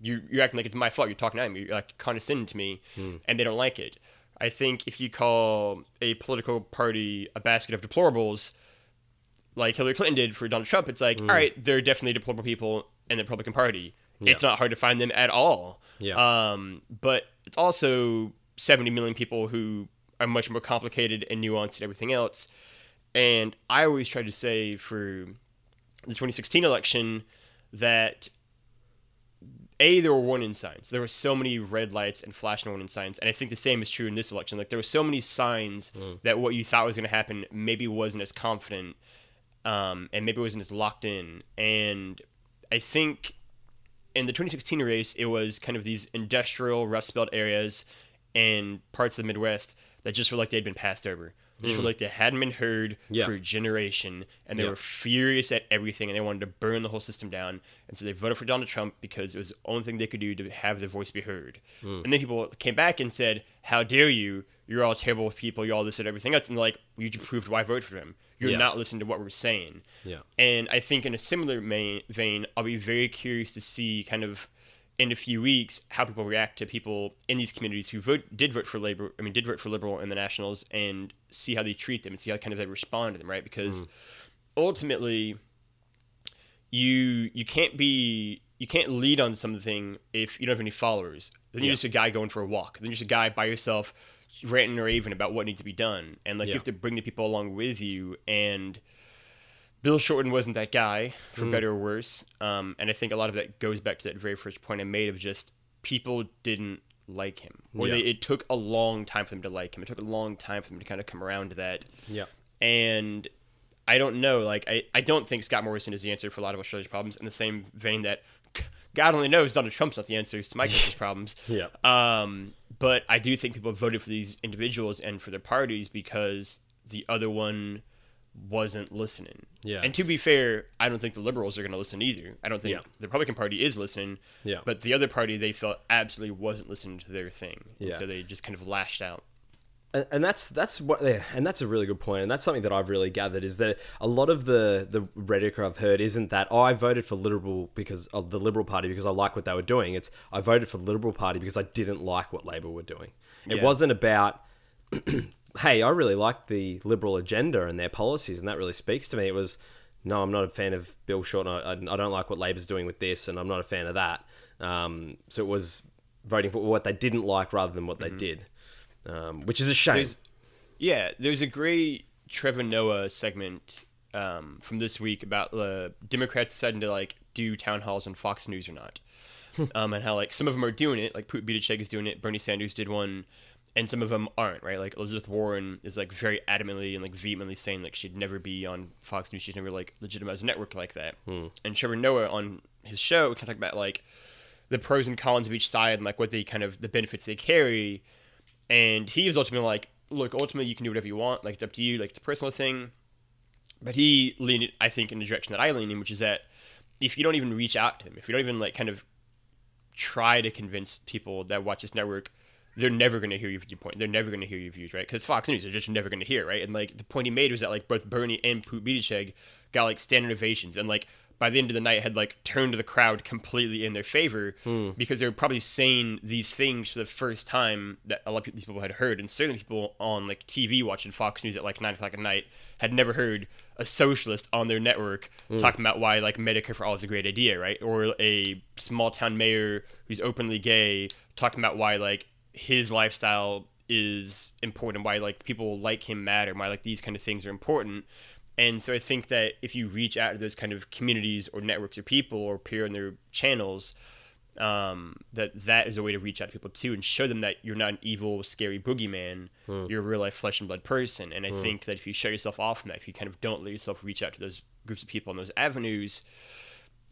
you you're acting like it's my fault. You're talking at me. You're like condescending to me, mm. and they don't like it. I think if you call a political party a basket of deplorables, like Hillary Clinton did for Donald Trump, it's like, mm. all right, they're definitely deplorable people in the Republican Party. It's not hard to find them at all. Yeah. Um, but it's also 70 million people who are much more complicated and nuanced and everything else. And I always try to say for the 2016 election that a there were warning signs. There were so many red lights and flashing warning signs, and I think the same is true in this election. Like there were so many signs that what you thought was going to happen maybe wasn't as confident, um, and maybe wasn't as locked in. And I think in the 2016 race, it was kind of these industrial Rust Belt areas and parts of the Midwest that just felt like they'd been passed over. They just felt like they hadn't been heard Yeah. for a generation, and they Yeah. were furious at everything, and they wanted to burn the whole system down. And so they voted for Donald Trump because it was the only thing they could do to have their voice be heard. Mm. And then people came back and said, "How dare you? You're all terrible people. You're all this and everything else." And like, "You just proved why I voted for him. You're Yeah. not listening to what we're saying." Yeah. And I think in a similar vein, I'll be very curious to see kind of in a few weeks how people react to people in these communities who vote did vote for labor. I mean, did vote for liberal in the nationals, and see how they treat them and see how kind of they respond to them, right? Because mm. ultimately, you you can't be you can't lead on something if you don't have any followers. Then you're Yeah. just a guy going for a walk. Then you're just a guy by yourself ranting or raving about what needs to be done, and like Yeah. you have to bring the people along with you and. Bill Shorten wasn't that guy, for Mm. better or worse. Um, and I think a lot of that goes back to that very first point I made of just people didn't like him, or they, it took a long time for them to like him. It took a long time for them to kind of come around to that. Yeah. And I don't know, like I, I don't think Scott Morrison is the answer for a lot of Australia's problems. In the same vein that God only knows Donald Trump's not the answer to my country's problems. Yeah. Um, but I do think people voted for these individuals and for their parties because the other one wasn't listening. Yeah. And to be fair, I don't think the liberals are going to listen either. I don't think Yeah. the Republican Party is listening. Yeah. But the other party, they felt absolutely wasn't listening to their thing. And so they just kind of lashed out. and, and that's that's what yeah, and that's a really good point and that's something that I've really gathered is that a lot of the the rhetoric I've heard isn't that oh I voted for liberal because of the liberal party because I like what they were doing it's I voted for the liberal party because I didn't like what labor were doing it Yeah. wasn't about hey I really like the liberal agenda and their policies and that really speaks to me. It was no I'm not a fan of Bill Shorten. I, I don't like what labor's doing with this and I'm not a fan of that. Um, so it was voting for what they didn't like rather than what they did um, which is a shame. There's- Yeah, there's a great Trevor Noah segment um, from this week about the Democrats deciding to like do town halls on Fox News or not, um, and how like some of them are doing it, like Pete Buttigieg is doing it, Bernie Sanders did one, and some of them aren't. Right, like Elizabeth Warren is like very adamantly and like vehemently saying like she'd never be on Fox News, she'd never like legitimize a network like that. Hmm. And Trevor Noah on his show kind of talk about like the pros and cons of each side and like what they kind of the benefits they carry and he was ultimately like, look, ultimately you can do whatever you want, like it's up to you, like it's a personal thing. But he leaned, I think, in the direction that I lean in, which is that if you don't even reach out to them if you don't even like kind of try to convince people that watch this network, they're never going to hear your viewpoint. They're never going to hear your views, right? Because Fox News, they're just never going to hear, right? And like the point he made was that like both Bernie and Pete Buttigieg got like standing ovations, and like by the end of the night had like turned the crowd completely in their favor hmm. because they were probably saying these things for the first time that a lot of these people had heard, and certainly people on like TV watching Fox News at like nine o'clock at night had never heard a socialist on their network hmm. talking about why like Medicare for all is a great idea, right? Or a small town mayor who's openly gay talking about why like his lifestyle is important, why like people like him matter, why like these kind of things are important. And so I think that if you reach out to those kind of communities or networks or people or appear on their channels, um, that that is a way to reach out to people too and show them that you're not an evil, scary boogeyman. You're a real life flesh and blood person. And I think that if you shut yourself off from that, if you kind of don't let yourself reach out to those groups of people on those avenues,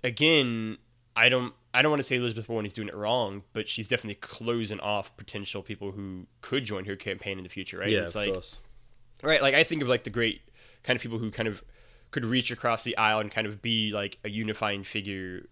again, I don't I don't want to say Elizabeth Warren is doing it wrong, but she's definitely closing off potential people who could join her campaign in the future, right? Yeah, it's of like course. right like i think of like the great kind of people who kind of could reach across the aisle and kind of be like a unifying figure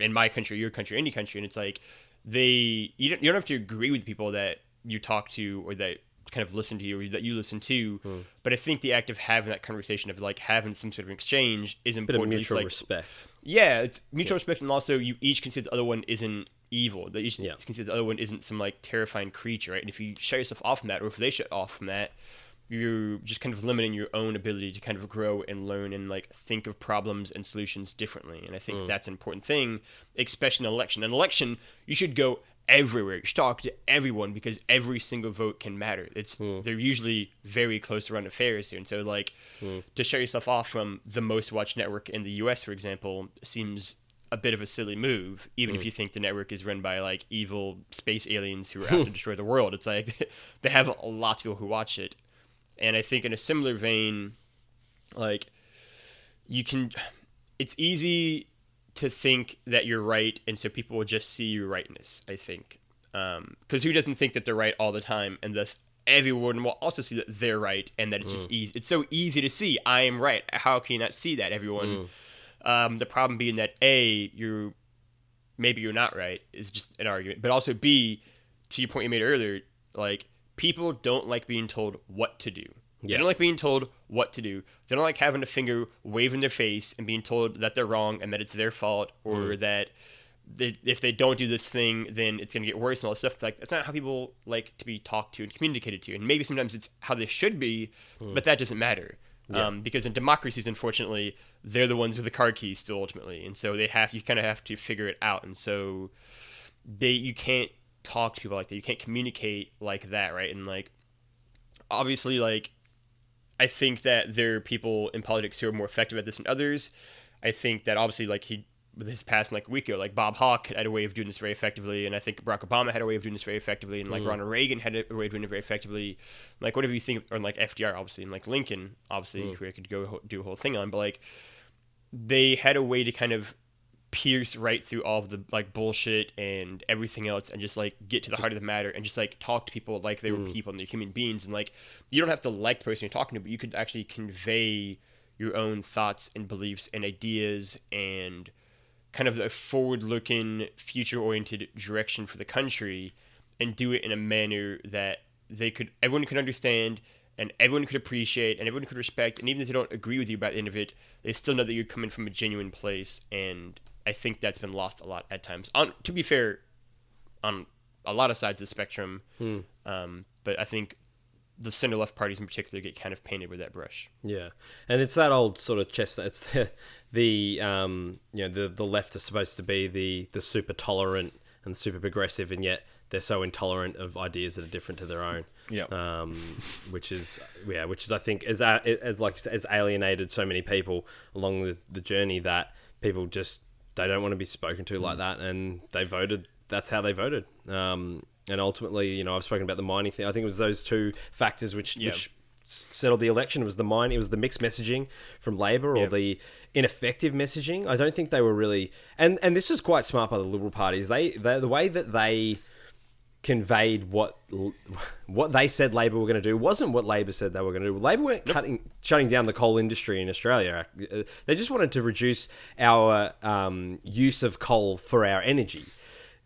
in my country your country any country and it's like they you don't, you don't have to agree with people that you talk to or that kind of listen to you or that you listen to hmm. but i think the act of having that conversation of like having some sort of exchange is important. Bit of mutual like, respect. Yeah, it's mutual respect, and also you each consider the other one isn't evil. That you each Yeah. consider the other one isn't some like terrifying creature, right? And if you shut yourself off from that, or if they shut off from that, you're just kind of limiting your own ability to kind of grow and learn and like think of problems and solutions differently. And I think mm. that's an important thing, especially in an election. An election, you should go everywhere. You should talk to everyone because every single vote can matter. It's hmm. they're usually very close around affairs here, and so like hmm. to shut yourself off from the most watched network in the U.S., for example, seems a bit of a silly move, even if hmm. you think the network is run by like evil space aliens who are out to destroy the world. It's like they have a lot of people who watch it, and I think in a similar vein, like you can, it's easy to think that you're right, and so people will just see your rightness. I think, um, because who doesn't think that they're right all the time, and thus everyone will also see that they're right, and that it's just mm. easy. It's so easy to see I am right. How can you not see that, everyone? Mm. Um, the problem being that a you're maybe you're not right is just an argument, but also b to your point you made earlier, like people don't like being told what to do. They don't like being told what to do. They don't like having a finger wave in their face and being told that they're wrong and that it's their fault or that they, if they don't do this thing, then it's going to get worse and all this stuff. It's like that's not how people like to be talked to and communicated to. And maybe sometimes it's how they should be, but that doesn't matter. Um, because in democracies, unfortunately, they're the ones with the car keys still ultimately, and so they have you kind of have to figure it out. And so they you can't talk to people like that. You can't communicate like that, right? And like obviously, like I think that there are people in politics who are more effective at this than others. I think that obviously, like he with his past like a week ago, like Bob Hawke had a way of doing this very effectively, and I think Barack Obama had a way of doing this very effectively, and like mm. Ronald Reagan had a way of doing it very effectively. Like whatever you think, or like FDR, obviously, and like Lincoln, obviously, mm. who I could go do a whole thing on, but like they had a way to kind of pierce right through all of the like bullshit and everything else and just like get to the heart of the matter and just like talk to people like they were mm. people and they're human beings and like you don't have to like the person you're talking to but you could actually convey your own thoughts and beliefs and ideas and kind of a forward looking future oriented direction for the country and do it in a manner that they could everyone could understand and everyone could appreciate and everyone could respect. And even if they don't agree with you by the end of it they still know that you're coming from a genuine place and i think that's been lost a lot at times on to be fair on a lot of sides of the spectrum um, but i think the center left parties in particular get kind of painted with that brush Yeah, and it's that old sort of chestnut. It's the, the um, you know, the the left is supposed to be the the super tolerant and super progressive, and yet they're so intolerant of ideas that are different to their own. Yep. Um, which is yeah, which is I think as as like you said, has alienated so many people along the, the journey that people just they don't want to be spoken to like that, and they voted. That's how they voted. Um, and ultimately, you know, I've spoken about the mining thing. I think it was those two factors which Yeah. which settled the election. It was the mine. It was the mixed messaging from Labor or Yeah. the ineffective messaging. I don't think they were really. And and this is quite smart by the Liberal parties. They, they the way that they conveyed what what they said Labor were going to do wasn't what Labor said they were going to do. Labor weren't cutting shutting down the coal industry in Australia. They just wanted to reduce our um, use of coal for our energy.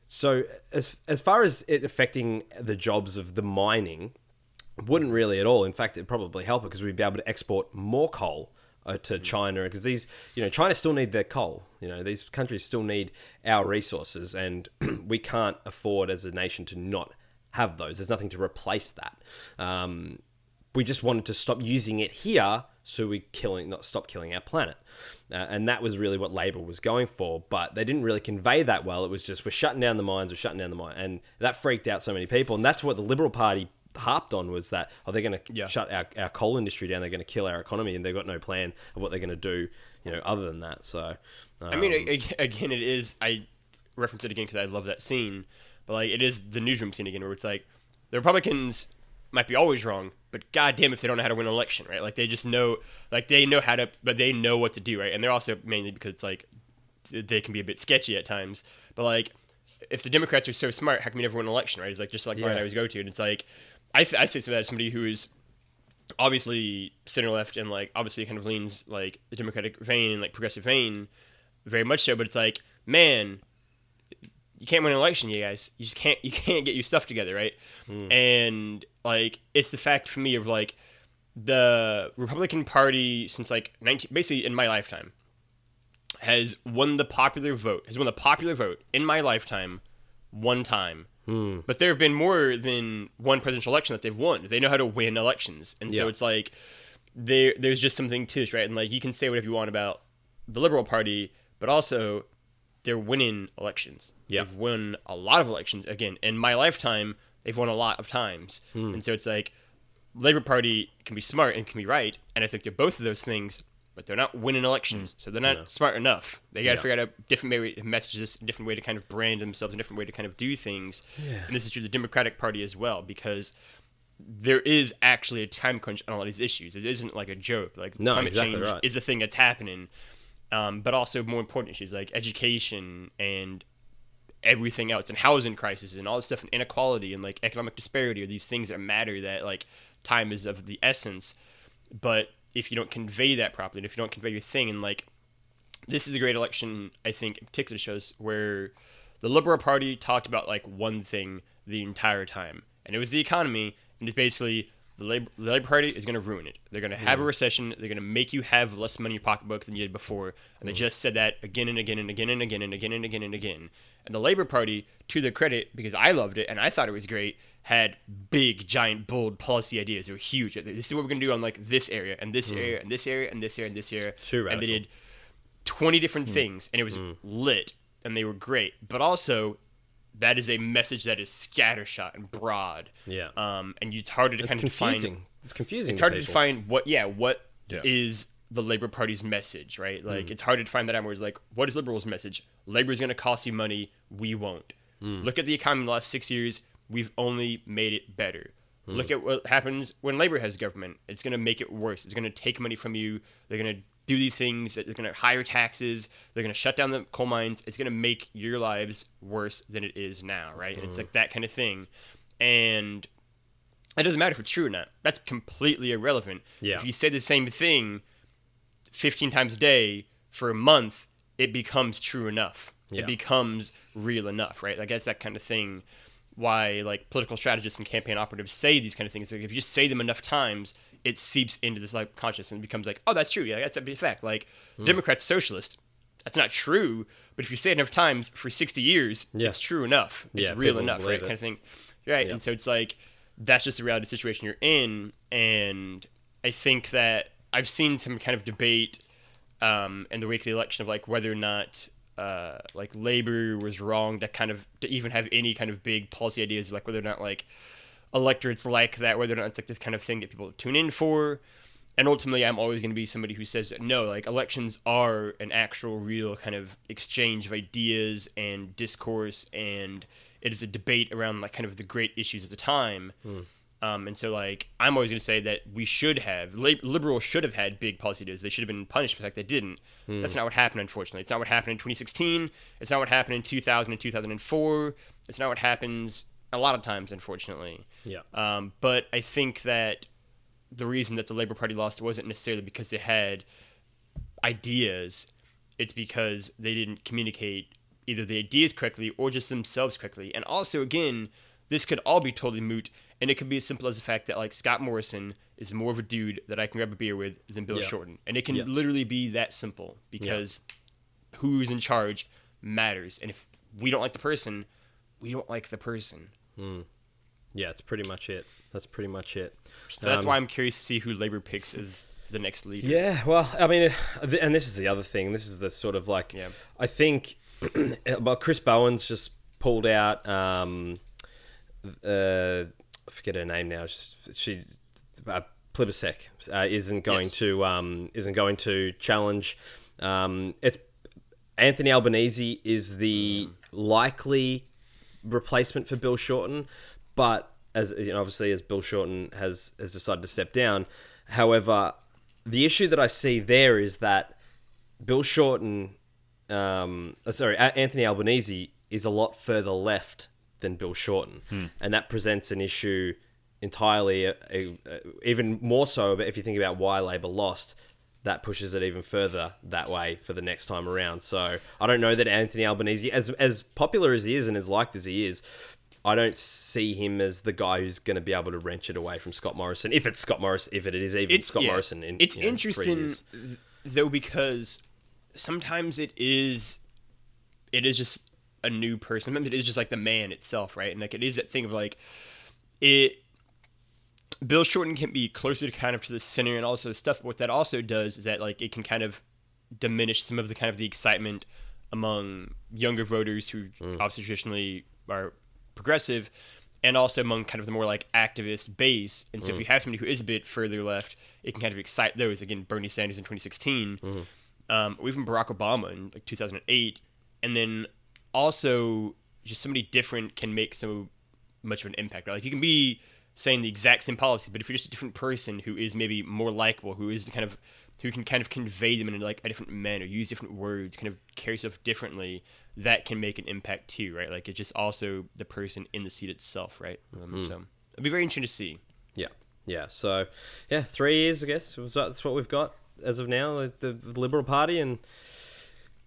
So as as far as it affecting the jobs of the mining, wouldn't really at all. In fact, it'd probably help it because we'd be able to export more coal uh, to China because these, you know, China still need their coal. You know, these countries still need our resources, and we can't afford as a nation to not have those. There's nothing to replace that. Um, we just wanted to stop using it here so we killing not stop killing our planet uh, and that was really what labor was going for but they didn't really convey that well it was just we're shutting down the mines we're shutting down the mine and that freaked out so many people and that's what the liberal party harped on was that oh they're going to Yeah. shut our, our coal industry down they're going to kill our economy and they've got no plan of what they're going to do you know other than that so um, I mean, a- again, it is. I reference it again because I love that scene, but like, it is the newsroom scene again, where it's like the Republicans might be always wrong, but goddamn if they don't know how to win an election, right? Like they just know, like they know how to, but they know what to do, right? And they're also mainly because it's like they can be a bit sketchy at times, but like if the Democrats are so smart, how come you never win an election, right? It's like just like mine Yeah. I always go to, and it's like I, I say that as somebody who is obviously center left and like obviously kind of leans like the democratic vein and like progressive vein very much so but it's like man you can't win an election you guys. You just can't you can't get your stuff together right? Hmm. And like it's the fact for me of like the republican party since like 19 basically in my lifetime has won the popular vote has won the popular vote in my lifetime one time Hmm. but there have been more than one presidential election that they've won. They know how to win elections, and so it's like there there's just something to this, right? And like you can say whatever you want about the Liberal Party, but also they're winning elections. Yeah. They've won a lot of elections. Again, in my lifetime, they've won a lot of times, hmm. and so it's like Labor Party can be smart and can be right, and I think they're both of those things. But they're not winning elections, so they're not smart enough. They got to Yeah. figure out a different way to message this, a different way to kind of brand themselves, a different way to kind of do things. And this is true of the Democratic Party as well, because there is actually a time crunch on all these issues. It isn't like a joke. Like No, climate exactly change right. is a thing that's happening, um, but also more important issues like education and everything else, and housing crisis, and all this stuff, and inequality and like economic disparity are these things that matter. That like time is of the essence, but if you don't convey that properly, and if you don't convey your thing, and like this is a great election, I think, in particular shows where the Liberal Party talked about like one thing the entire time, and it was the economy, and it's basically the Labor, the Labor Party is going to ruin it. They're going to have a recession. They're going to make you have less money in your pocketbook than you did before, and they mm-hmm. just said that again and again and again and again and again and again and again. And the Labor Party, to their credit, because I loved it and I thought it was great, had big, giant, bold policy ideas. They were huge. This is what we're going to do on like this area and this area and this area and this area and this area. Too and they did 20 different Hmm. things and it was lit and they were great but also that is a message that is scattershot and broad Yeah. um and it's harder to it's kind of confusing it's confusing it's to hard to find what yeah what is Yeah. the labor party's message right like Hmm. it's hard to find that out where it's like what is liberals message labor is going to cost you money we won't Hmm. look at the economy in the last six years we've only made it better Hmm. look at what happens when labor has government it's going to make it worse it's going to take money from you they're going to do these things they're going to higher taxes they're going to shut down the coal mines it's going to make your lives worse than it is now right it's Hmm. like that kind of thing and it doesn't matter if it's true or not. That's completely irrelevant. Yeah. If you say the same thing 15 times a day for a month, it becomes true enough. Yeah. It becomes real enough, right? Like that's that kind of thing. Why like political strategists and campaign operatives say these kind of things. Like if you just say them enough times, it seeps into this like consciousness and becomes like, oh, that's true. Yeah, that's a fact. Like Hmm. Democrats, socialist. That's not true. But if you say it enough times for 60 years, Yeah. it's true enough. It's Yeah, real enough, right? it. Kind of thing. Right. Yeah. And so it's like that's just the reality situation you're in. And I think that I've seen some kind of debate um, in the wake of the election of like whether or not uh, like labor was wrong to kind of to even have any kind of big policy ideas, like whether or not like electorates like that, whether or not it's like this kind of thing that people tune in for. And ultimately, I'm always going to be somebody who says that no, like elections are an actual, real kind of exchange of ideas and discourse, and it is a debate around like kind of the great issues of the time. Um, and so, like, I'm always going to say that we should have, lib- liberals should have had big policy deals. They should have been punished for the fact they didn't. That's not what happened, unfortunately. It's not what happened in 2016. It's not what happened in 2000 and 2004. It's not what happens a lot of times, unfortunately. yeah Um, but I think that the reason that the Labour Party lost wasn't necessarily because they had ideas. It's because they didn't communicate either the ideas correctly or just themselves correctly. And also, again, this could all be totally moot and it could be as simple as the fact that like Scott Morrison is more of a dude that I can grab a beer with than Bill Yeah. Shorten, and it can Yeah. literally be that simple because who's in charge matters, and if we don't like the person, we don't like the person. Yeah, it's pretty much it. That's pretty much it. So that's Um, why I'm curious to see who Labor picks as the next leader. Yeah, well, I mean, and this is the other thing. This is the sort of like, Yeah. I think, well, Chris Bowen's just pulled out. Um, uh, I forget her name now. She's, she's uh, Plibersek uh, isn't going Yes. to um, isn't going to challenge. Um, it's Anthony Albanese is the likely replacement for Bill Shorten, but as you know, obviously as Bill Shorten has has decided to step down. However, the issue that I see there is that Bill Shorten, um, uh, sorry, Anthony Albanese is a lot further left than Bill Shorten, and that presents an issue entirely, uh, uh, even more so. But if you think about why Labor lost, that pushes it even further that way for the next time around. So I don't know that Anthony Albanese, as as popular as he is and as liked as he is, I don't see him as the guy who's going to be able to wrench it away from Scott Morrison. If it's Scott Morrison, if it is even it's Scott yeah. Morrison, in it's you know, three interesting years. though because sometimes it is it is just a new person. Sometimes it is just like the man itself right? And like it is that thing of like it bill shorten can be closer to kind of to the center and also stuff but what that also does is that like it can kind of diminish some of the kind of the excitement among younger voters who mm. obviously traditionally are progressive and also among kind of the more like activist base. And so if mm. you have somebody who is a bit further left it can kind of excite those. Again bernie sanders in 2016 mm. um, or even barack obama in like 2008 and then also just somebody different can make so much of an impact right? like you can be saying the exact same policies but if you're just a different person who is maybe more likable who is kind of who can kind of convey them in like a different manner use different words kind of carry stuff differently that can make an impact too right like it's just also the person in the seat itself right um, so it'll be very interesting to see Yeah, yeah. So, yeah, three years, I guess. That's what we've got as of now. The, the Liberal Party, and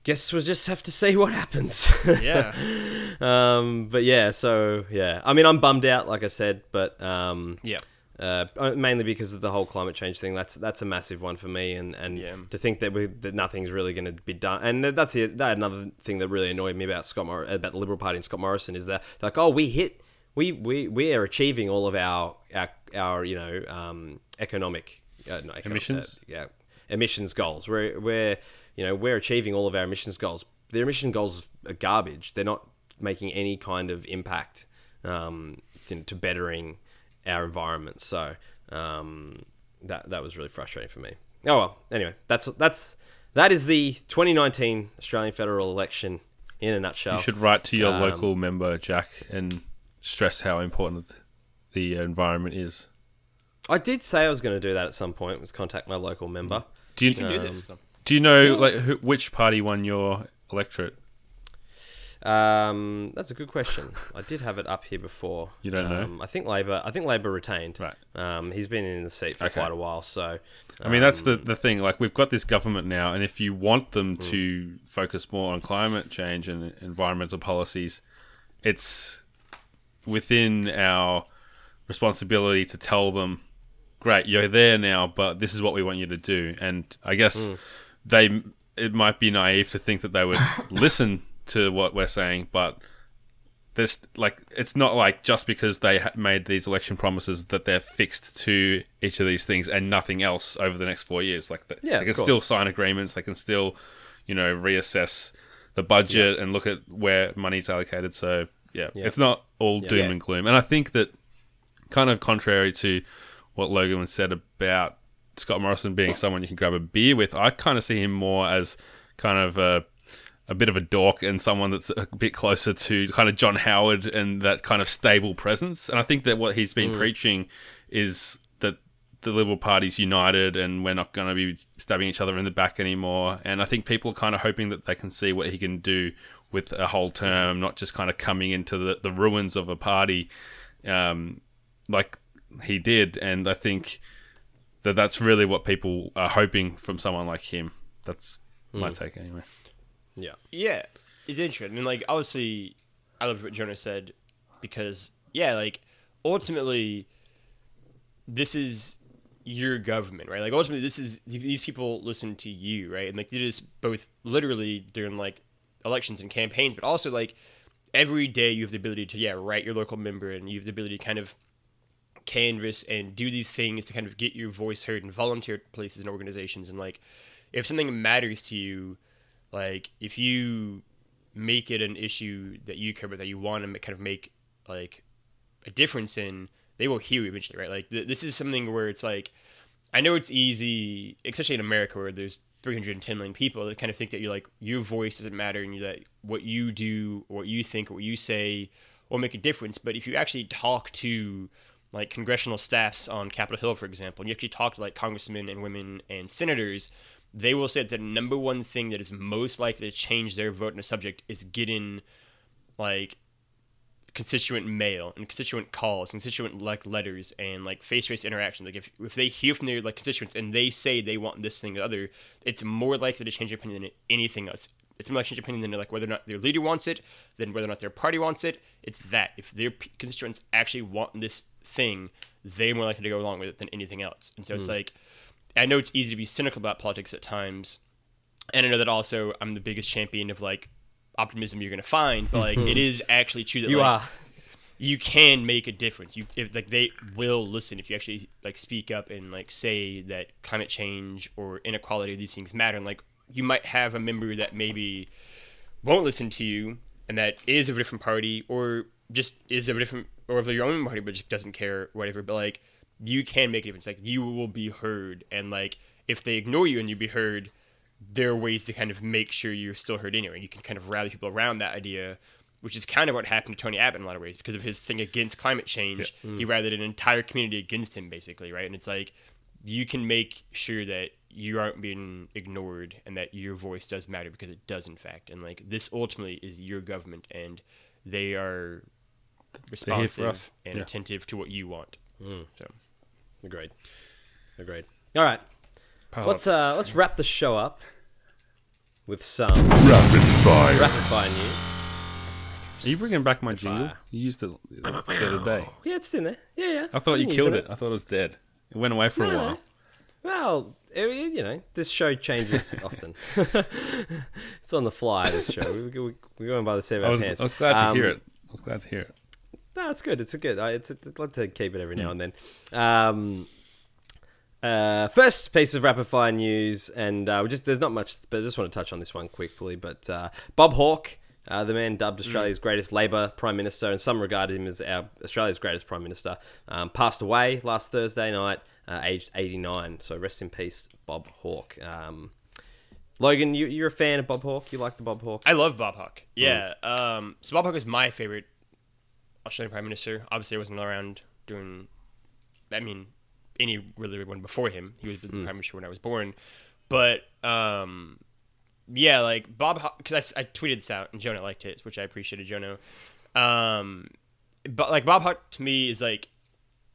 guess we'll just have to see what happens. yeah um, but yeah, so yeah. I mean, I'm bummed out, like I said, but um, yeah uh, mainly because of the whole climate change thing. That's that's a massive one for me, and, and Yeah. to think that we that nothing's really going to be done. And that's the that another thing that really annoyed me about Scott Mor- about the Liberal Party and Scott Morrison is that like, oh, we hit. We, we, we are achieving all of our our, our you know um, economic uh, economic, Emissions? uh, yeah emissions goals. We're we're you know we're achieving all of our emissions goals. Their emission goals are garbage. They're not making any kind of impact um, to, to bettering our environment. So um, that that was really frustrating for me. Oh well. Anyway, that's that's that is the 2019 Australian federal election in a nutshell. You should write to your Um, local member, Jack, and stress how important the environment is. I did say I was going to do that at some point. Was contact my local member. Do you, you can do this do you know like who, which party won your electorate? Um, that's a good question. I did have it up here before. You don't know? Um, I think Labor. I think Labor retained. Right. Um, he's been in the seat for Okay. quite a while. So. I mean, that's um, the, the thing. Like, we've got this government now, and if you want Mm. them to focus more on climate change and environmental policies, it's within our responsibility to tell them, great, you're there now, but this is what we want you to do. And I guess Mm. they, it might be naive to think that they would listen to what we're saying, but there's like it's not like just because they made these election promises that they're fixed to each of these things and nothing else over the next four years. Like the, Yeah, they can still sign agreements. They can still, you know, reassess the budget and look at where money's allocated. So yeah, Yeah. it's not all doom Yeah. and gloom. And I think that kind of contrary to what Logan said about Scott Morrison being someone you can grab a beer with, I kind of see him more as kind of a a bit of a dork and someone that's a bit closer to kind of John Howard and that kind of stable presence. And I think that what he's been preaching is that the Liberal Party's united and we're not going to be stabbing each other in the back anymore. And I think people are kind of hoping that they can see what he can do with a whole term, not just kind of coming into the, the ruins of a party um, like he did. And I think that that's really what people are hoping from someone like him. That's my mm. take anyway. Yeah. Yeah, it's interesting. And like obviously, I loved what Jonah said because yeah, like ultimately, this is your government, right? Like ultimately, this is these people listen to you, right? And like it is both literally during like elections and campaigns, but also like every day you have the ability to yeah write your local member, and you have the ability to kind of canvas and do these things to kind of get your voice heard and volunteer at places and organizations. And like if something matters to you like if you make it an issue that you care about that you want to kind of make like a difference in they will hear you eventually right? Like th- this is something where it's like i know it's easy especially in america where there's 310 million people that kind of think that you're like your voice doesn't matter and that what you do what you think what you say will make a difference. But if you actually talk to like congressional staffs on Capitol Hill, for example, and you actually talk to like congressmen and women and senators, they will say that the number one thing that is most likely to change their vote in a subject is getting like constituent mail and constituent calls, constituent like letters and like face to face interaction. Like if if they hear from their like constituents and they say they want this thing or other, it's more likely to change their opinion than anything else. It's to change opinion than like whether or not their leader wants it, than whether or not their party wants it. It's that if their constituents actually want this thing, they're more likely to go along with it than anything else. And so it's hmm. like, I know it's easy to be cynical about politics at times, and I know that also I'm the biggest champion of like optimism you're gonna find, but like it is actually true that You like, are. you can make a difference. You if like they will listen if you actually like speak up and like say that climate change or inequality these things matter. And like you might have a member that maybe won't listen to you and that is of a different party or just is of a different or of your own party but just doesn't care whatever. But like you can make a difference. Like you will be heard and like if they ignore you and you be heard, there are ways to kind of make sure you're still heard anyway. You can kind of rally people around that idea, which is kind of what happened to Tony Abbott in a lot of ways because of his thing against climate change. Mm. He rallied an entire community against him, basically, right? And it's like you can make sure that you aren't being ignored and that your voice does matter because it does, in fact. And like this ultimately is your government, and they are They're here for responsive us. and Yeah. attentive to what you want. So Agreed. Agreed. All right. Let's uh let's wrap the show up with some Rapid fire. rapid fire news. Are you bringing back my jingle? fire. You used it the other day. Yeah, it's in there. Yeah, yeah. I thought you killed it. I thought it was dead. It went away for a while. Well, you know, this show changes often. it's on the fly. This show. We, we, we're going by the seat of I our was, pants. I was glad to Um, hear it. I was glad to hear it. No, it's good. It's a good. I, it's a, I'd like to keep it every now and then. Um, uh, first piece of rapid fire news, and uh, we just there's not much, but I just want to touch on this one quickly. But uh, Bob Hawke, uh, the man dubbed Australia's greatest Labor Prime Minister, and some regard him as our Australia's greatest Prime Minister, um, passed away last Thursday night, uh, aged 89. So rest in peace, Bob Hawke. Um, Logan, you, you're a fan of Bob Hawke. You like the Bob Hawke? I love Bob Hawke. Yeah. Um, so Bob Hawke is my favorite Australian Prime Minister. Obviously, I wasn't around doing. I mean, any really good one before him. He was the Prime Minister when I was born. But um, yeah, like Bob Hawke, because I, I tweeted this out and Jonah liked it, which I appreciated, Jonah. Um, but like Bob Hawke to me is like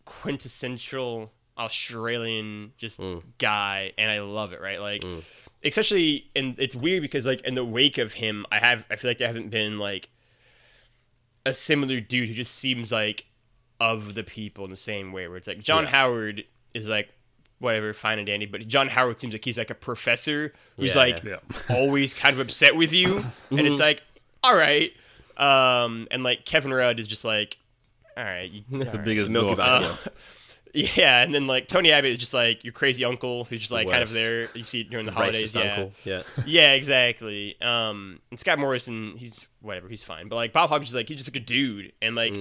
quintessential Australian just guy, and I love it. Right, like especially and it's weird because like in the wake of him, I have I feel like there haven't been like a similar dude who just seems like of the people in the same way. Where it's like John Yeah. Howard is like whatever, fine and dandy, but John Howard seems like he's like a professor who's Yeah, like yeah. always kind of upset with you, and it's like all right. Um, and like Kevin Rudd is just like, all right, you, The biggest Milky dog. Way. uh, yeah, and then like Tony Abbott is just like your crazy uncle who's just like kind of there. You see it during the holidays. Racist Yeah, uncle. Yeah. yeah, exactly. Um, and Scott Morrison, he's whatever, he's fine. But like Bob Hawke is like he's just like a dude, and like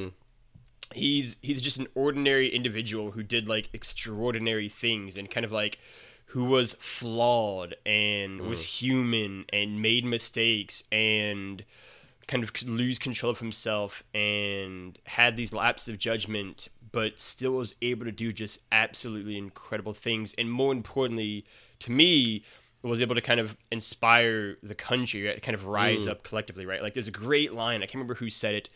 he's he's just an ordinary individual who did like extraordinary things, and kind of like who was flawed and was human and made mistakes and kind of could lose control of himself and had these lapses of judgment but still was able to do just absolutely incredible things. And more importantly to me was able to kind of inspire the country to kind of rise up collectively right? Like there's a great line i can't remember who said it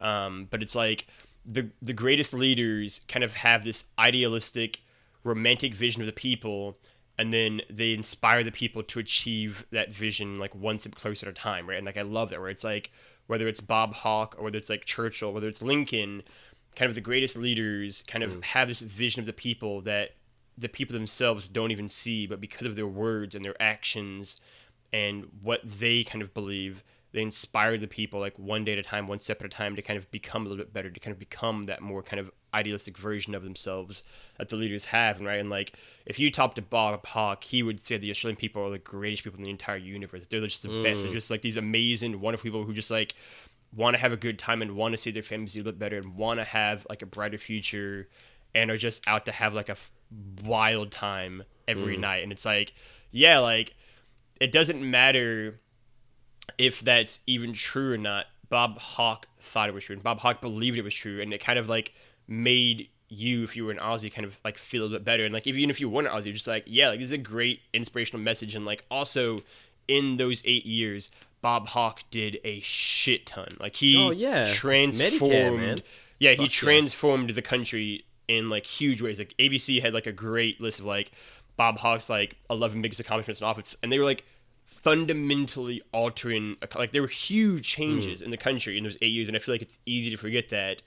um, but it's like the the greatest leaders kind of have this idealistic romantic vision of the people and then they inspire the people to achieve that vision like one step closer at a time right? And like i love that where it's like whether it's bob hawke or whether it's like churchill whether it's lincoln kind of the greatest leaders kind of hmm. have this vision of the people that the people themselves don't even see, but because of their words and their actions and what they kind of believe, they inspire the people like one day at a time, one step at a time to kind of become a little bit better, to kind of become that more kind of idealistic version of themselves that the leaders have, right? And like if you talk to Bob Hawke, he would say the Australian people are the greatest people in the entire universe. They're just the best. They're hmm. just like these amazing, wonderful people who just like want to have a good time and want to see their families do a little better and want to have like a brighter future and are just out to have like a f- wild time every mm. night. And it's like, yeah, like it doesn't matter if that's even true or not. Bob Hawke thought it was true, and Bob Hawke believed it was true, and it kind of like made you, if you were an Aussie, kind of like feel a bit better. And like even if you weren't an Aussie, you're just like, yeah, like this is a great inspirational message. And like also in those eight years, Bob Hawke did a shit ton. Like he Oh, yeah. transformed. Medicare. Yeah, he Fuck yeah. transformed the country in like huge ways. Like ABC had like a great list of like Bob Hawke's like 11 biggest accomplishments in office, and they were like fundamentally altering. Like there were huge changes Hmm. in the country in those eight years, and I feel like it's easy to forget that.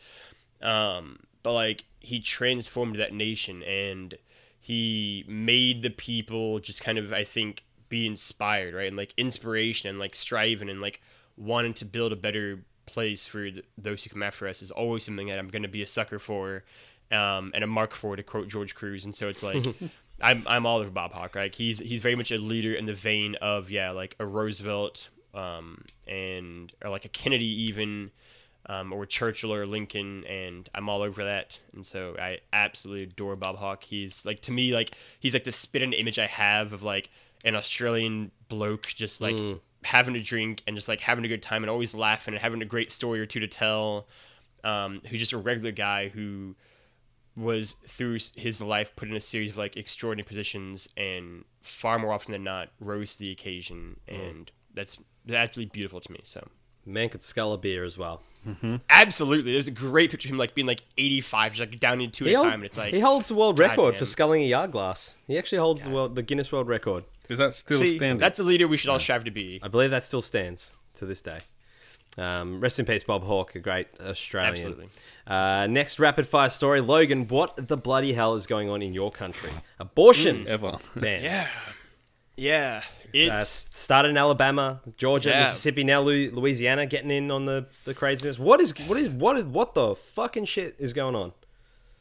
Um, but like he transformed that nation, and he made the people just kind of, I think, be inspired, right, and like inspiration, and like striving, and like wanting to build a better place for th- those who come after us is always something that I'm going to be a sucker for, um, and a mark for, to quote George Cruz. And so it's like, I'm I'm all over Bob Hawke. right? he's he's very much a leader in the vein of yeah, like a Roosevelt, um, and or like a Kennedy even. Um, or Churchill or Lincoln, and I'm all over that. And so I absolutely adore Bob Hawke. He's like to me, like he's like the spit and image I have of like an Australian bloke just like having a drink and just like having a good time and always laughing and having a great story or two to tell. Um, who's just a regular guy who was through his life put in a series of like extraordinary positions and far more often than not rose to the occasion. And that's that's absolutely beautiful to me so Man could scull a beer as well. absolutely there's a great picture of him like being like 85 just like down into a He, hold- time and it's like he holds the world record for sculling a yard glass. He actually holds the world, the Guinness World Record. Is that still see, standing? that's a leader we should all strive to be I believe that still stands to this day. Um, rest in peace, Bob Hawke, a great Australian. Absolutely. Uh, next rapid fire story, Logan. What the bloody hell is going on in your country? Abortion ever. bans. yeah yeah it's s- started in Alabama, Georgia, Yeah. Mississippi, now Louisiana, getting in on the, the craziness. What is what is what is what the fucking shit is going on?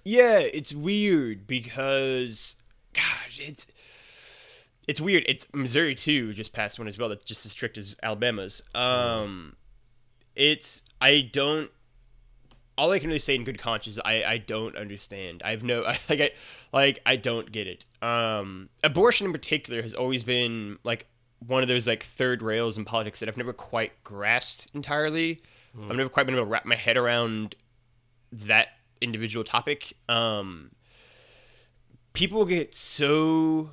Yeah, it's weird because, gosh, it's it's weird. It's Missouri too just passed one as well that's just as strict as Alabama's. Um, it's I don't. All I can really say in good conscience, I, I don't understand. I have no like I like I don't get it. Um, abortion in particular has always been like one of those like third rails in politics that I've never quite grasped entirely. I've never quite been able to wrap my head around that individual topic. Um, people get so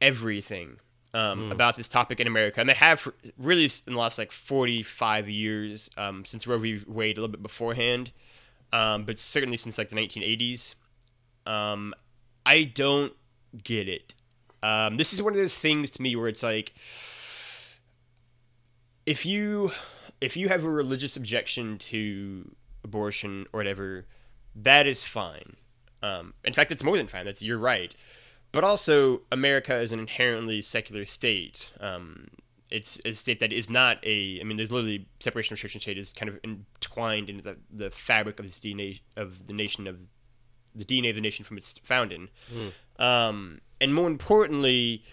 everything um, about this topic in America, and they have really in the last like forty-five years um, since Roe v. Wade, a little bit beforehand, um, but certainly since like the nineteen eighties. Um, I don't get it. Um, this is one of those things to me where it's like, if you if you have a religious objection to abortion or whatever, that is fine. Um, in fact, it's more than fine. That's you're right. But also, America is an inherently secular state. Um, it's a state that is not a. I mean, there's literally separation of church and state is kind of entwined into the, the fabric of this DNA of the nation of the DNA of the nation from its founding. Um, and more importantly,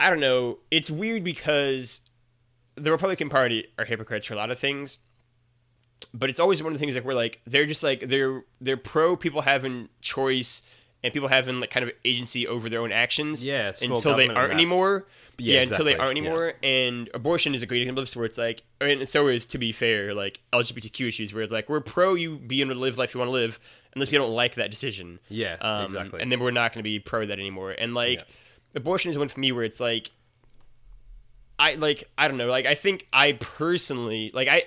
I don't know. It's weird because the Republican Party are hypocrites for a lot of things, but it's always one of the things that we're like they're just like they're they're pro people having choice and people having like kind of agency over their own actions. Yeah, until they aren't anymore. Yeah, Yeah, until they aren't yeah. anymore. And abortion is a great example of this where it's like, and so is to be fair, like LGBTQ issues where it's like we're pro you being able to live life you want to live unless you don't like that decision. Yeah, Um, exactly. And then we're not going to be pro that anymore. And like, Yeah. abortion is one for me where it's like, I like I don't know like I think I personally like I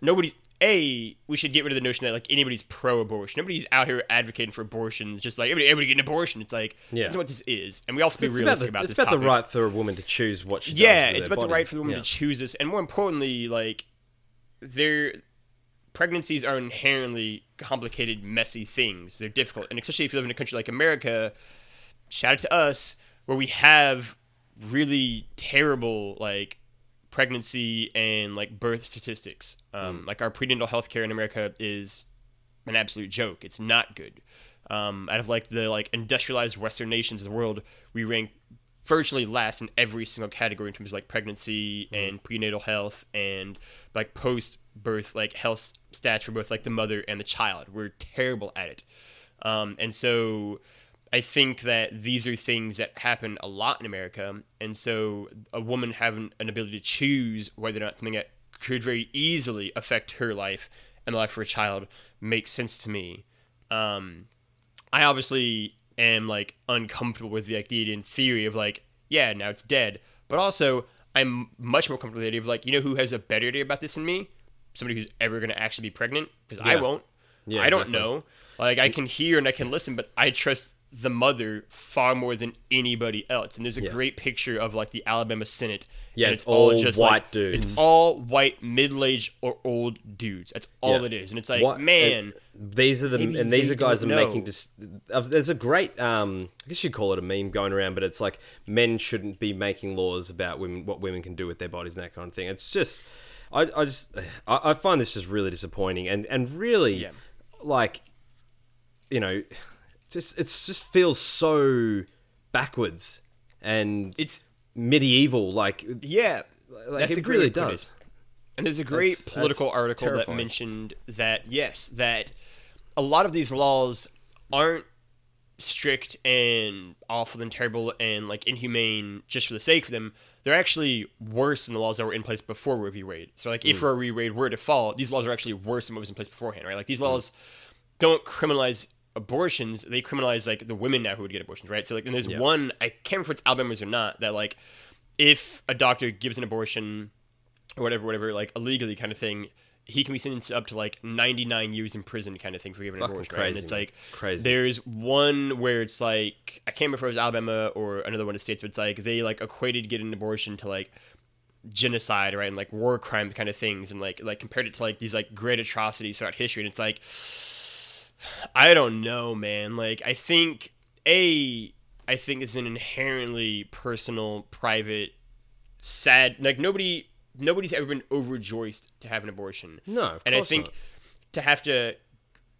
nobody's a we should get rid of the notion that like anybody's pro-abortion. Nobody's out here advocating for abortions. Just like everybody, everybody getting an abortion. It's like Yeah. that's what this is, and we all have to be it's about the, about, it's this about the right for a woman to choose what she does. Yeah, it's about the right for the woman Yeah. to choose this, and more importantly, like their pregnancies are inherently complicated, messy things. They're difficult, and especially if you live in a country like America, shout out to us where we have really terrible like pregnancy and like birth statistics. Um, Like our prenatal health care in America is an absolute joke. It's not good. Um, out of like the like industrialized Western nations of the world, we rank virtually last in every single category in terms of like pregnancy and prenatal health and like post birth like health stats for both like the mother and the child. We're terrible at it. Um, and so I think that these are things that happen a lot in America. And so a woman having an ability to choose whether or not something that could very easily affect her life and the life of her child makes sense to me. Um, I obviously am like uncomfortable with the idea in theory of like, yeah, now it's dead. But also, I'm much more comfortable with the idea of like, you know, who has a better idea about this than me? Somebody who's ever going to actually be pregnant because I won't. Yeah, I don't exactly. know. Like I can hear and I can listen, but I trust the mother far more than anybody else. And there's a Yeah. great picture of like the Alabama Senate. Yeah, and it's all just white like, dudes. It's all white, middle-aged or old dudes. That's all Yeah. it is. And it's like, What- man, and these are the and these are guys are making this. uh, There's a great, um, I guess you'd call it a meme going around, but it's like men shouldn't be making laws about women, what women can do with their bodies and that kind of thing. It's just, I, I just, I, I find this just really disappointing and and really, Yeah. like, you know, just it's just feels so backwards and it's medieval. Like, yeah. like it really way to put does. it. And there's a great That's- political that's article that mentioned that yes, that a lot of these laws aren't strict and awful and terrible and like inhumane just for the sake of them. They're actually worse than the laws that were in place before Roe v. Wade. So like Mm. if Roe v. Wade were to fall, these laws are actually worse than what was in place beforehand, right? Like Mm. these laws don't criminalize abortions; they criminalize like the women now who would get abortions, right? So like, and there's Yeah. one I can't remember if it's Alabama's or not that like if a doctor gives an abortion or whatever, whatever, like illegally kind of thing, he can be sentenced up to like 99 years in prison kind of thing for giving an abortion. right? And it's like Crazy. there's one where it's like I can't remember if it was Alabama or another one of the states, but it's like they like equated getting an abortion to like genocide, right, and like war crime kind of things, and like like compared it to like these like great atrocities throughout history, and it's like I don't know, man. Like I think a I think it's an inherently personal, private, sad. Like nobody nobody's ever been overjoyed to have an abortion. No, of and I think not. to have to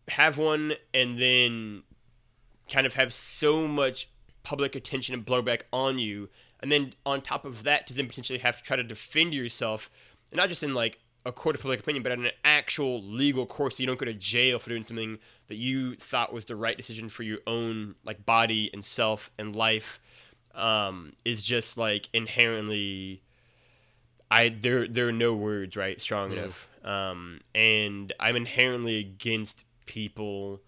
have one and then kind of have so much public attention and blowback on you, and then on top of that, to then potentially have to try to defend yourself, and not just in like a court of public opinion, but in an actual legal court, so you don't go to jail for doing something that you thought was the right decision for your own like body and self and life, um, is just like inherently. I there there are no words right strong enough, um, and I'm inherently against people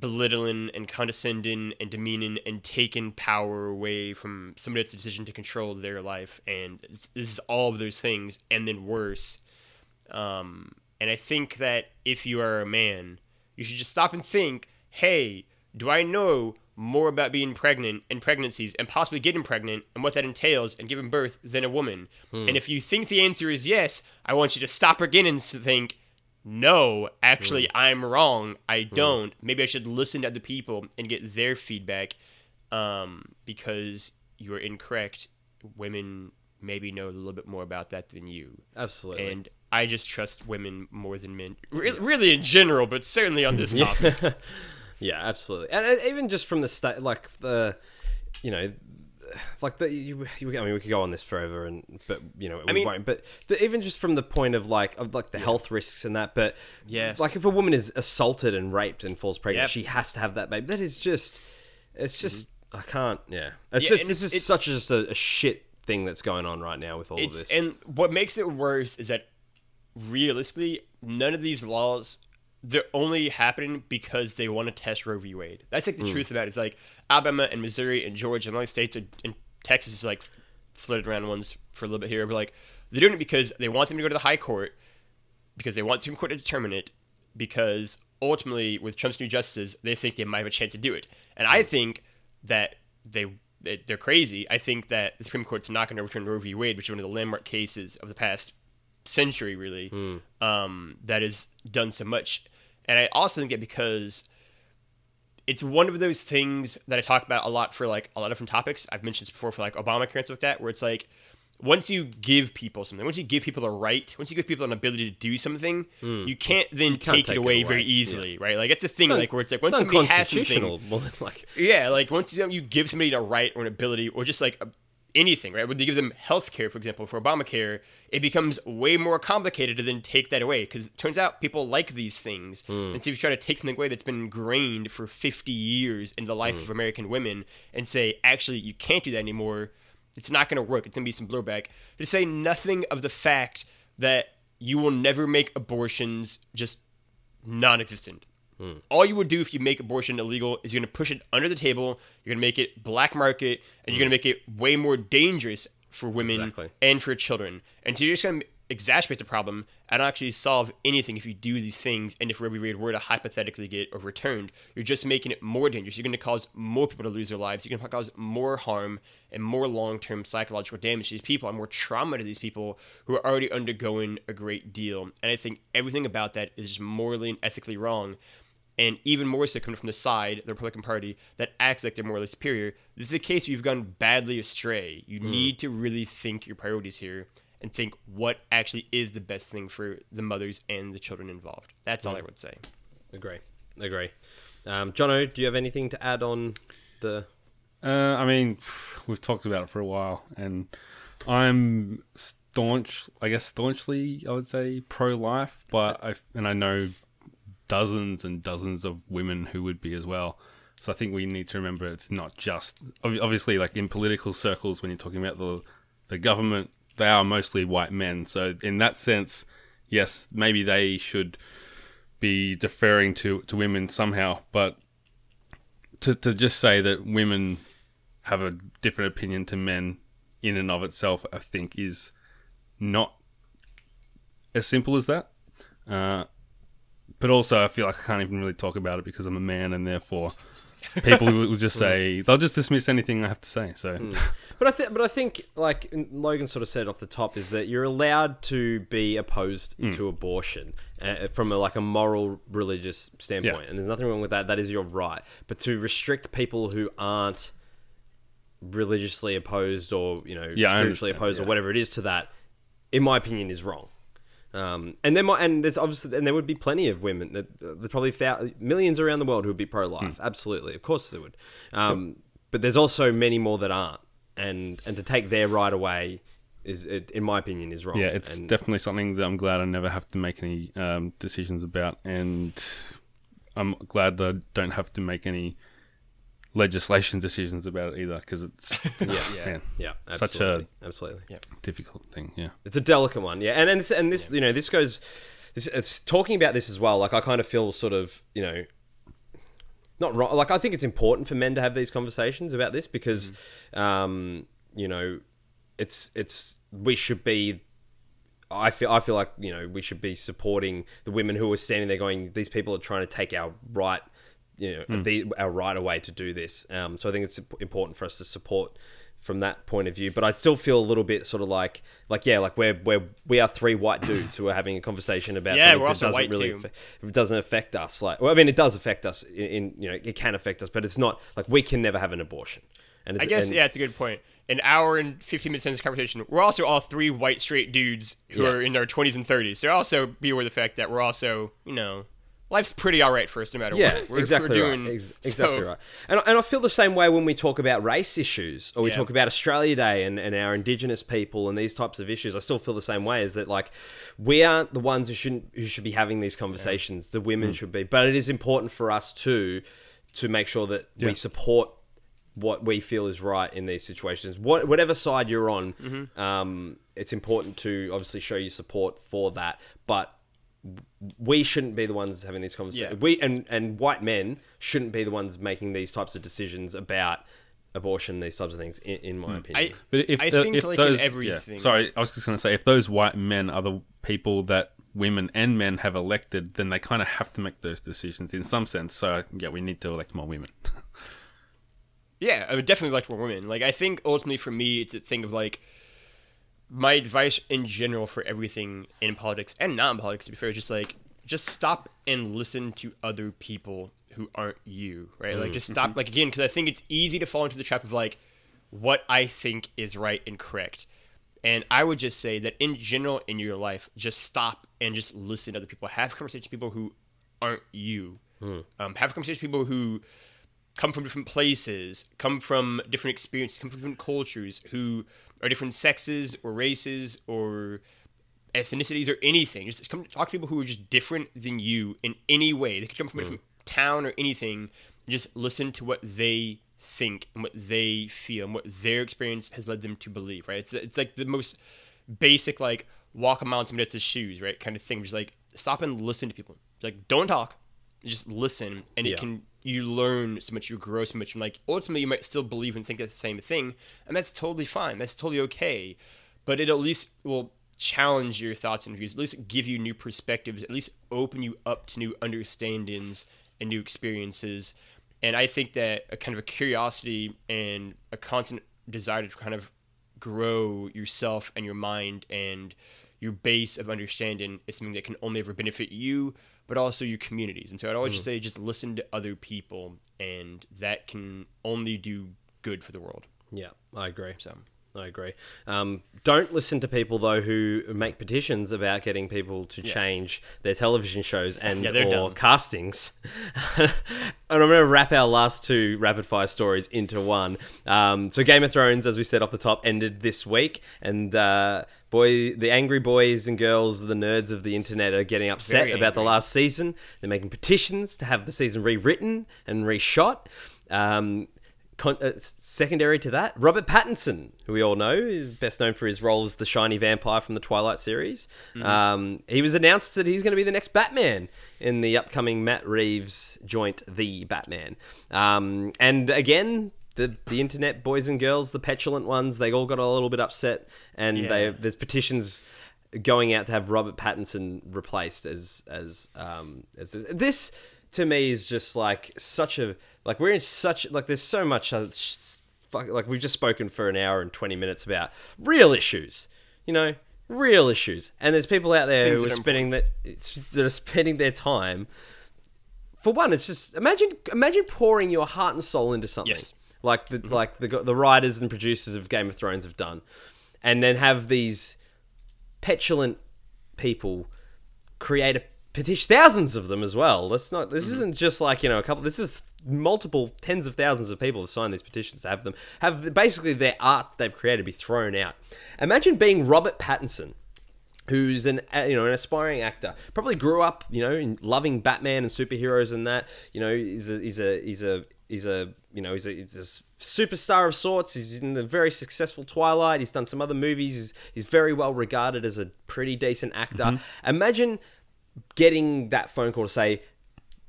belittling and condescending and demeaning and taking power away from somebody that's a decision to control their life. And this is all of those things. And then worse um, and i think that if you are a man you should just stop and think hey do i know more about being pregnant and pregnancies and possibly getting pregnant and what that entails and giving birth than a woman and if you think the answer is yes i want you to stop again and think no, actually, I'm wrong. I don't. Maybe I should listen to other people and get their feedback um, because you are incorrect. Women maybe know a little bit more about that than you. Absolutely. And I just trust women more than men. Re- really in general, but certainly on this topic. Yeah, absolutely, and even just from the state, like the, you know, like the. You, you, I mean, we could go on this forever, and but you know, we mean- won't. But the, even just from the point of like of like the health risks and that, but yeah, like if a woman is assaulted and raped and falls pregnant, Yep. she has to have that baby. That is just, it's just mm-hmm. I can't. Yeah, it's Yeah, just this it's- is it's- such just a, a shit thing that's going on right now with all of this. and what makes it worse is that realistically, none of these laws they're only happening because they want to test Roe v. Wade. That's like the hmm. truth about it. It's like Alabama and Missouri and Georgia and all these states are, and Texas is like floated around ones for a little bit here. But like they're doing it because they want them to go to the high court because they want the Supreme Court to determine it because ultimately with Trump's new justices they think they might have a chance to do it. And I hmm. think that they they- they're crazy. I think that the Supreme Court's not going to overturn Roe v. Wade, which is one of the landmark cases of the past century, really, um, that has done so much. And I also think that because it's one of those things that I talk about a lot for like a lot of different topics. I've mentioned this before for like Obamacare and stuff like that, where it's like once you give people something, once you give people a right, once you give people an ability to do something, you can't then can't take, take it it away, away, very yeah. easily, right? Like it's a thing, It's like where it's like once it's somebody has something, unconstitutional. more than, like, yeah, like once you you give somebody a right or an ability or just like a, anything, right? When you give them health care, for example, for Obamacare, it becomes way more complicated to then take that away because it turns out people like these things. Hmm. And so if you try to take something away that's been ingrained for 50 years in the life hmm. of American women and say, actually, you can't do that anymore, it's not going to work. It's going to be some blowback. To say nothing of the fact that you will never make abortions just non existent. All you would do if you make abortion illegal is you're going to push it under the table, you're going to make it black market, and you're going to make it way more dangerous for women Exactly. and for children. And so you're just going to exacerbate the problem and actually solve anything if you do these things and if Roe v. Wade were to hypothetically get overturned. You're just making it more dangerous. You're going to cause more people to lose their lives. You're going to cause more harm and more long-term psychological damage to these people and more trauma to these people who are already undergoing a great deal. And I think everything about that is just morally and ethically wrong and even more so coming from the side, the Republican Party, that acts like they're morally superior. This is a case where you've gone badly astray. You need to really think your priorities here and think what actually is the best thing for the mothers and the children involved. That's all I would say. agree, agree. Um, Jono, do you have anything to add on the? Uh, I mean, we've talked about it for a while, and I'm staunch. I guess staunchly, I would say pro-life, but I and I know dozens and dozens of women who would be as well. So I think we need to remember it's not just obviously like in political circles when you're talking about the the government, they are mostly white men. So in that sense, yes, maybe they should be deferring to to women somehow, but to to just say that women have a different opinion to men in and of itself, I think is not as simple as that. Uh, but also, I feel like I can't even really talk about it because I'm a man, and therefore, people will just say they'll just dismiss anything I have to say. So, hmm. But I think, but I think, like Logan sort of said off the top, is that you're allowed to be opposed hmm. to abortion uh, uh, from a, like a moral, religious standpoint, Yeah. and there's nothing wrong with that. That is your right. But to restrict people who aren't religiously opposed or you know Yeah, spiritually opposed or whatever it is to that, in my opinion, is wrong. Um, and there might, and there's obviously, and there would be plenty of women that there's probably thou- millions around the world who would be pro-life. Hmm. Absolutely, of course there would. Um, but there's also many more that aren't, and and to take their right away is, it, in my opinion, is wrong. yeah, it's and, definitely something that I'm glad I never have to make any um, decisions about, and I'm glad that I don't have to make any legislation decisions about it either because it's yeah, Yeah. man, yeah, Such a- absolutely. difficult thing. Yeah. It's a delicate one, yeah. And and this, and this you know, this goes. This, it's talking about this as well. Like I kind of feel sort of, you know, not wrong. Like I think it's important for men to have these conversations about this because, um, you know, it's it's we should be. I feel I feel like you know we should be supporting the women who are standing there going, these people are trying to take our right, you know, the, our right away to do this. Um, so I think it's important for us to support from that point of view. But I still feel a little bit sort of like, like yeah, like we're we're we are three white dudes who are having a conversation about Yeah, something that doesn't really affect- it doesn't affect us. Like, well, I mean, it does affect us. In, in you know, it can affect us, but it's not like we can never have an abortion. And it's, I guess and- yeah, it's a good point. An hour and fifteen minutes into this conversation, we're also all three white straight dudes who Yeah. are in their twenties and thirties. So also be aware of the fact that we're also, you know, life's pretty all right for us no matter Yeah, what. We're, exactly we're doing, right. Ex- so- exactly right. And, and I feel the same way when we talk about race issues or we Yeah. talk about Australia Day and, and our Indigenous people and these types of issues. I still feel the same way. Is that like we aren't the ones who shouldn't who should be having these conversations. The women Mm. should be, but it is important for us too to make sure that Yeah. we support what we feel is right in these situations. What, whatever side you're on, Mm-hmm. um, it's important to obviously show your support for that. But we shouldn't be the ones having these conversations. Yeah. We and and white men shouldn't be the ones making these types of decisions about abortion, these types of things. In, in my hmm. opinion, I, But if I the- think if like those, in everything. Yeah, sorry, I was just going to say if those white men are the people that women and men have elected, then they kind of have to make those decisions in some sense. So yeah, we need to elect more women. Yeah, I would definitely like more women. Like I think ultimately for me, it's a thing of like my advice in general for everything in politics and not in politics, to be fair, is just like just stop and listen to other people who aren't you, right? Like just stop, like again, because I think it's easy to fall into the trap of like what I think is right and correct. And I would just say that in general in your life, just stop and just listen to other people. Have conversations with people who aren't you. Um, have conversations with people who come from different places, come from different experiences, come from different cultures, who are different sexes or races or ethnicities or anything. Just come talk to people who are just different than you in any way. They could come from a mm. different town or anything. Just listen to what they think and what they feel and what their experience has led them to believe. Right? It's it's like the most basic like walk a mile in somebody else's shoes, right? Kind of thing. Just like stop and listen to people. Like don't talk, just listen, and Yeah. it can you learn so much, you grow so much, and like ultimately you might still believe and think the same thing, and that's totally fine. That's totally okay, but it at least will challenge your thoughts and views. At least give you new perspectives. At least open you up to new understandings and new experiences. And I think that a kind of a curiosity and a constant desire to kind of grow yourself and your mind and your base of understanding is something that can only ever benefit you, but also your communities. And so I'd always just say just listen to other people, and that can only do good for the world. Yeah, I agree. So I agree. Um, don't listen to people though who make petitions about getting people to change their television shows and Yeah, or dumb. castings. and I'm going to wrap our last two rapid fire stories into one. Um, so Game of Thrones, as we said off the top, ended this week, and uh, boy, the angry boys and girls, the nerds of the internet, are getting upset Very about the last season. They're making petitions to have the season rewritten and reshot. Um, con- uh, secondary to that, Robert Pattinson, who we all know is best known for his role as the shiny vampire from the Twilight series. Um, he was announced that he's going to be the next Batman in the upcoming Matt Reeves joint, The Batman. Um, and again. The, the internet boys and girls, the petulant ones, they all got a little bit upset, and they there's petitions going out to have Robert Pattinson replaced as as um as this, this to me is just like such a like we're in such like there's so much uh, like we've just spoken for an hour and 20 minutes about real issues you know real issues. And there's people out there Things who are are spending that that are spending their time for one it's just imagine imagine pouring your heart and soul into something. Yes. Like the mm-hmm. like the the writers and producers of Game of Thrones have done. And then have these petulant people create a petition thousands of them as well. Let's not this mm-hmm. isn't just like you know a couple this is multiple tens of thousands of people have signed these petitions to have them have basically their art they've created be thrown out. Imagine being robert pattinson who's an you know an aspiring actor. Probably grew up you know in loving batman and superheroes and that. You know he's a he's a he's a he's a you know he's a, he's a superstar of sorts he's in the very successful twilight he's done some other movies he's, he's very well regarded as a pretty decent actor mm-hmm. imagine getting that phone call to say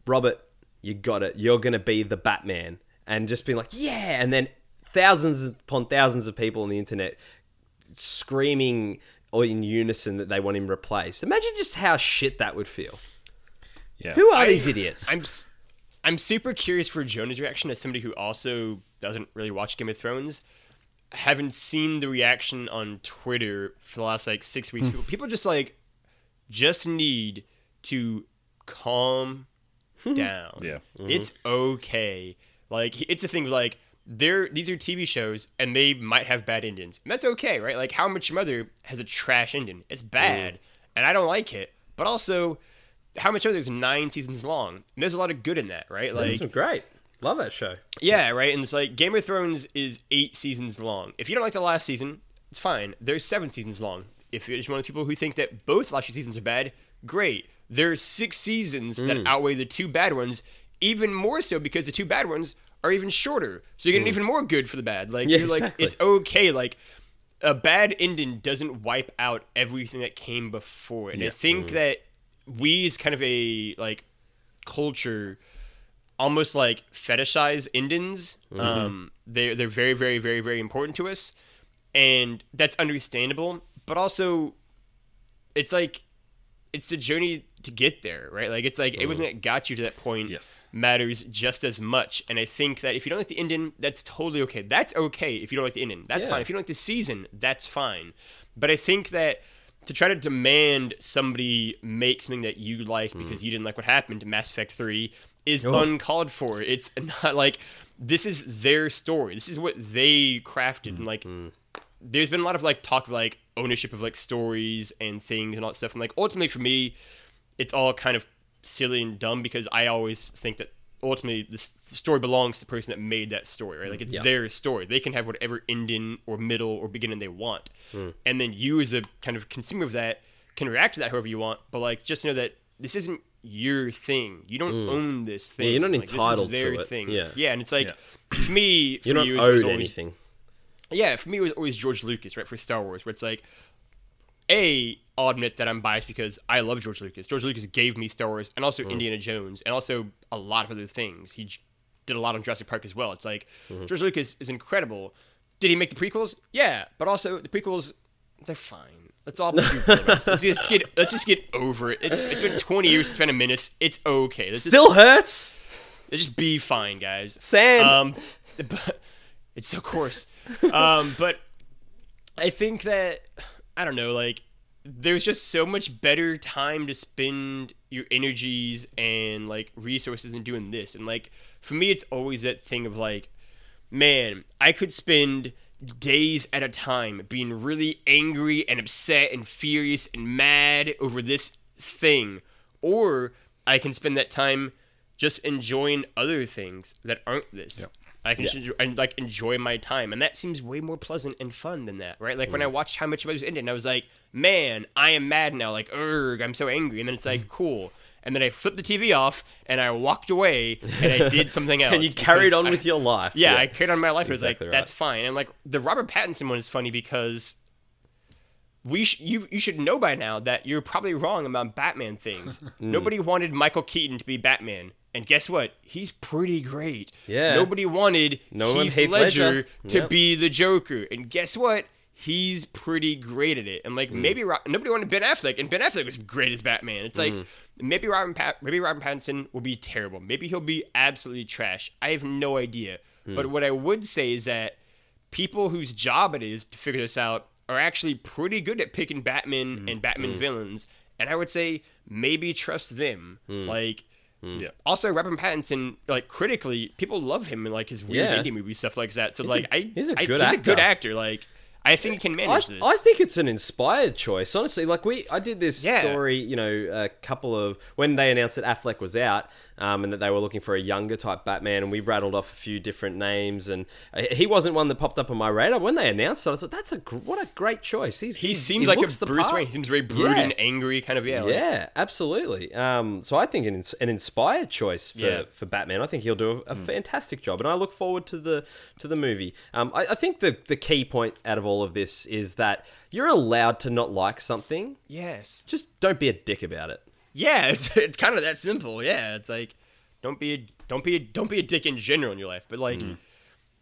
robert you got it you're gonna be the batman and just being like yeah and then thousands upon thousands of people on the internet screaming or in unison that they want him replaced. Imagine just how shit that would feel. Yeah. Who are I- these idiots? I'm I'm super curious for Jono's reaction as somebody who also doesn't really watch Game of Thrones. Haven't seen the reaction on Twitter for the last like six weeks. people, people just like just need to calm hmm. down. Yeah. Mm-hmm. It's okay. Like it's a thing. Like they're these are TV shows and they might have bad endings, and that's okay, right? Like How I Met Your Mother has a trash ending. It's bad, mm. and I don't like it. But also, How I Met Your Mother is nine seasons long, and there's a lot of good in that, right? Like That's great. Love that show. yeah, right. And it's like Game of Thrones is eight seasons long. If you don't like the last season, it's fine. There's seven seasons long. If you're just one of the people who think that both last two seasons are bad, great. There's six seasons that mm. outweigh the two bad ones, even more so because the two bad ones are even shorter. So you're getting mm. even more good for the bad. Like Yeah, you're like exactly. it's okay. Like a bad ending doesn't wipe out everything that came before it. And I think mm. that we as kind of a like culture almost like fetishize endings. Um, they they're very very very very important to us, and that's understandable. But also, it's like it's the journey to get there, right? Like it's like everything that got you to that point Yes. matters just as much. And I think that if you don't like the Indian, that's totally okay. That's okay if you don't like the Indian. That's Yeah. fine. If you don't like the season, that's fine. But I think that to try to demand somebody make something that you like hmm. because you didn't like what happened to Mass Effect 3 is uncalled for. It's not like this is their story. This is what they crafted. Hmm, and like hmm. there's been a lot of like talk of like ownership of like stories and things and all that stuff. And like ultimately for me it's all kind of silly and dumb because I always think that ultimately the story belongs to the person that made that story, right? Like it's Yeah. their story. They can have whatever ending or middle or beginning they want. Hmm. And then you as a kind of consumer of that can react to that however you want, but like just know that this isn't your thing. You don't own this thing. Hmm. you're not Like, this is entitled to their it. thing. Yeah. Yeah, and it's like Yeah. for me, for You're not years, it was owed always- anything. yeah, for me it was always George Lucas, right? For Star Wars, where it's like, a, I'll admit that I'm biased because I love George Lucas. George Lucas gave me Star Wars and also Indiana Jones and also a lot of other things. He j- did a lot on Jurassic Park as well. It's like George Lucas is incredible. Did he make the prequels? Yeah, but also the prequels, they're fine. Let's all let's just get let's just get over it. It's, it's been 20 years since Phantom Menace. It's okay. Let's just, Still hurts. let's just be fine, guys. Sand. Um, but it's so coarse. Um, but I think that I don't know, like there's just so much better time to spend your energies and like resources in doing this. And like for me, it's always that thing of like, man, I could spend days at a time being really angry and upset and furious and mad over this thing, or I can spend that time just enjoying other things that aren't this. I can enjoy, and like enjoy my time, and that seems way more pleasant and fun than that, right? Like when I watched How Much I Was Ended, and I was like, "Man, I am mad now." Like, "Erg, I'm so angry," and then it's like, "Cool." And then I flipped the TV off, and I walked away, and I did something else. and you carried on I- with your life. yeah, I carried on my life. It was like right. that's fine. And like the Robert Pattinson one is funny because we sh- you you should know by now that you're probably wrong about Batman things. Mm. Nobody wanted Michael Keaton to be Batman, and guess what? He's pretty great. Yeah. Nobody wanted No one Heath, Heath Ledger, Ledger. to Yep. be the Joker, and guess what? He's pretty great at it. And Mm. like maybe Ro- nobody wanted Ben Affleck, and Ben Affleck was great as Batman. It's like Mm. maybe Robin Pat- maybe Robin Pattinson will be terrible. Maybe he'll be absolutely trash. I have no idea. Mm. But what I would say is that people whose job it is to figure this out are actually pretty good at picking Batman Mm. and Batman villains. And I would say maybe trust them. Like Hmm. Yeah. also Robin Pattinson, like critically, people love him and like his weird Yeah. indie movie stuff like that. So He's like a- I he's a I- good he's a good actor. actor. Like I think he can I, manage this. I think it's an inspired choice, honestly. Like we, I did this Yeah. story, you know, a couple of when they announced that Affleck was out, um, and that they were looking for a younger type Batman, and we rattled off a few different names, and uh, he wasn't one that popped up on my radar when they announced it. I thought that's a gr- what a great choice. He's, he he seems like a Bruce. Wayne. He seems very brooding, Yeah. angry, kind of yeah. like- Yeah, absolutely. Um, so I think an, an inspired choice for, Yeah. for Batman. I think he'll do a, a fantastic job, and I look forward to the to the movie. Um, I, I think the the key point out of all of this is that you're allowed to not like something. Yes. Just don't be a dick about it. Yeah, it's, it's kind of that simple. Yeah, it's like don't be a, don't be a, don't be a dick in general in your life, but like mm-hmm.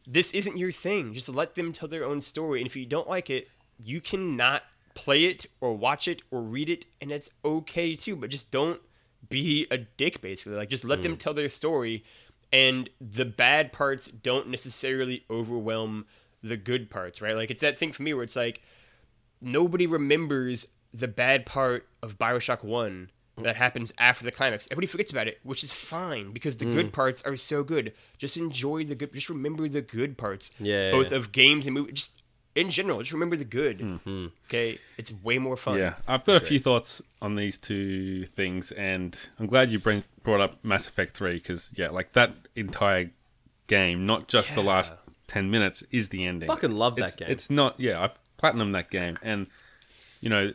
this isn't your thing. Just let them tell their own story, and if you don't like it, you cannot play it or watch it or read it, and it's okay too. But just don't be a dick. Basically, like just let them mm. tell their story, and the bad parts don't necessarily overwhelm the good parts, right? Like it's that thing for me where it's like nobody remembers the bad part of Bioshock 1 that happens after the climax. Everybody forgets about it, which is fine because the Mm. good parts are so good. Just enjoy the good, just remember the good parts. Yeah, Both yeah. of games and movies. Just in general, just remember the good. Okay? It's way more fun. Yeah, I've got a few thoughts on these two things, and I'm glad you bring, brought up Mass Effect 3 because, yeah, like that entire game, not just the last 10 minutes, is the ending. Fucking love that It's- game. It's not, yeah, I platinum that game, and, you know,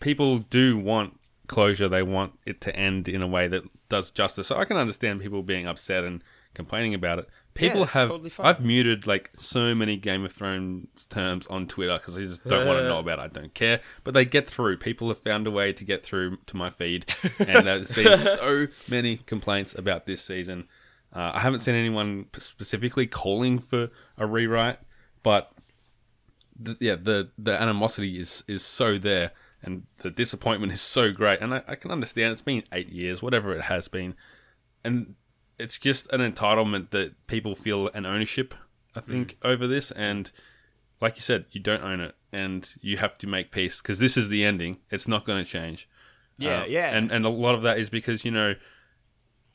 people do want closure. They want it to end in a way that does justice. So I can understand people being upset and complaining about it. People it's have. totally. I've muted like so many Game of Thrones terms on Twitter because I just don't want to know about. it. I don't care, but they get through. People have found a way to get through to my feed, and there's been so many complaints about this season. Uh, I haven't seen anyone specifically calling for a rewrite, but the, yeah, the the animosity is is so there, and the disappointment is so great. And I, I can understand it's been eight years, whatever it has been, and it's just an entitlement that people feel an ownership. I think over this, and like you said, you don't own it, and you have to make peace because this is the ending. It's not going to change. Yeah, Uh, yeah. and and a lot of that is because you know,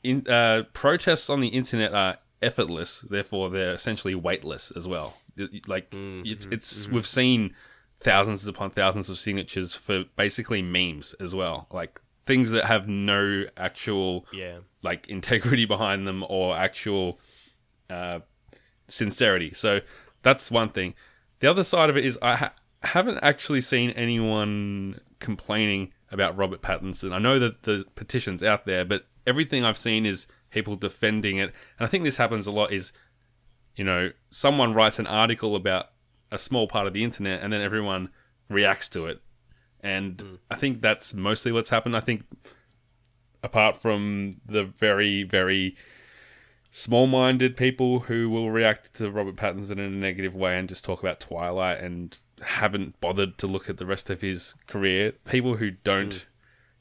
in uh, protests on the internet are effortless, therefore they're essentially weightless as well. Like it's it's we've seen thousands upon thousands of signatures for basically memes as well, like things that have no actual yeah. like integrity behind them or actual uh, sincerity. So that's one thing. The other side of it is I ha- haven't actually seen anyone complaining about Robert Pattinson. I know that the petition's out there, but everything I've seen is people defending it. And I think this happens a lot is, you know, someone writes an article about a small part of the internet and then everyone reacts to it. And hmm. I think that's mostly what's happened. I think apart from the very, very small-minded people who will react to Robert Pattinson in a negative way and just talk about Twilight and haven't bothered to look at the rest of his career. People who don't, hmm.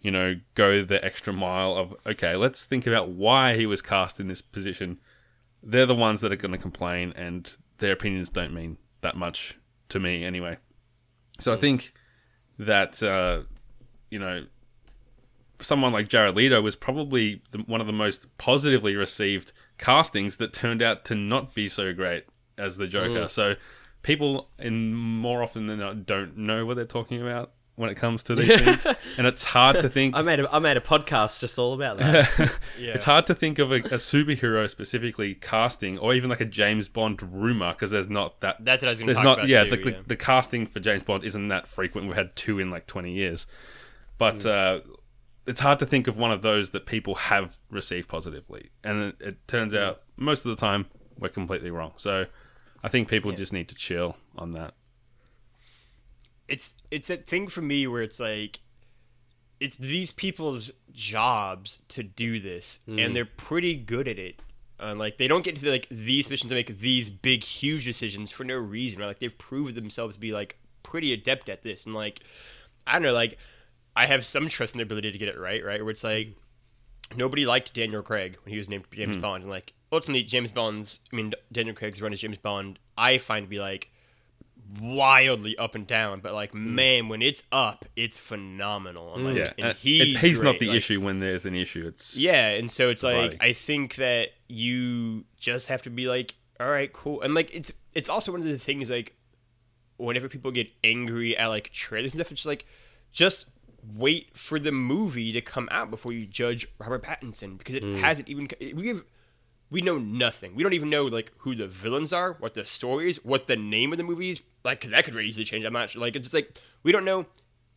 you know, go the extra mile of okay, let's think about why he was cast in this position. They're the ones that are going to complain, and their opinions don't mean that much to me anyway. So I think that uh, you know someone like Jared Leto was probably the, one of the most positively received castings that turned out to not be so great as the Joker. So people, in more often than not, don't know what they're talking about when it comes to these things, and it's hard to think. I made a, I made a podcast just all about that. Yeah. It's hard to think of a, a superhero specifically casting, or even like a James Bond rumor, because there's not that. That's what I was going to there's talk not. about. yeah, too, the, the, the casting for James Bond isn't that frequent. We've had two in like 20 years, but uh, it's hard to think of one of those that people have received positively, and it, it turns out most of the time we're completely wrong. So I think people just need to chill on that. It's it's that thing for me where it's like it's these people's jobs to do this and mm-hmm. they're pretty good at it. And like they don't get to the, like these missions to make these big huge decisions for no reason right? Like they've proved themselves to be like pretty adept at this and like i don't know like i have some trust in their ability to get it right right? Where it's like nobody liked daniel craig when he was named james mm-hmm. bond and like ultimately james bond's i mean daniel craig's run as james bond i find to be like wildly up and down, but like mm. man, when it's up, it's phenomenal. And, like, mm. Yeah, and he's, he's not the Like, issue when there's an issue. It's Yeah, and so it's like Right. I think that you just have to be like, all right, cool, and like it's it's also one of the things like whenever people get angry at like trailers and stuff, it's just like just wait for the movie to come out before you judge Robert Pattinson because it mm. hasn't even we have we know nothing. We don't even know like who the villains are, what the story is, what the name of the movie is. Like 'cause that could very easily change. I'm not sure. Like it's just like we don't know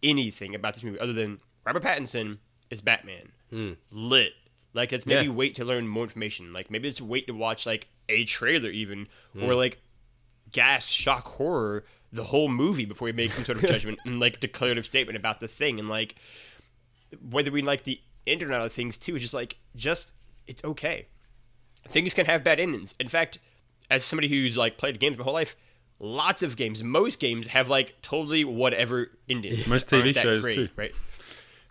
anything about this movie other than Robert Pattinson is Batman. Hmm. Lit. Like let's maybe Yeah. wait to learn more information. Like maybe let's wait to watch like a trailer even hmm. or like gasp, shock, horror the whole movie before we make some sort of judgment and like declarative statement about the thing. And like whether we like the internet of things too, it's just like just it's okay. Things can have bad endings. In fact, as somebody who's like played games my whole life, lots of games, most games have like totally whatever endings. Most TV shows, great, too. right?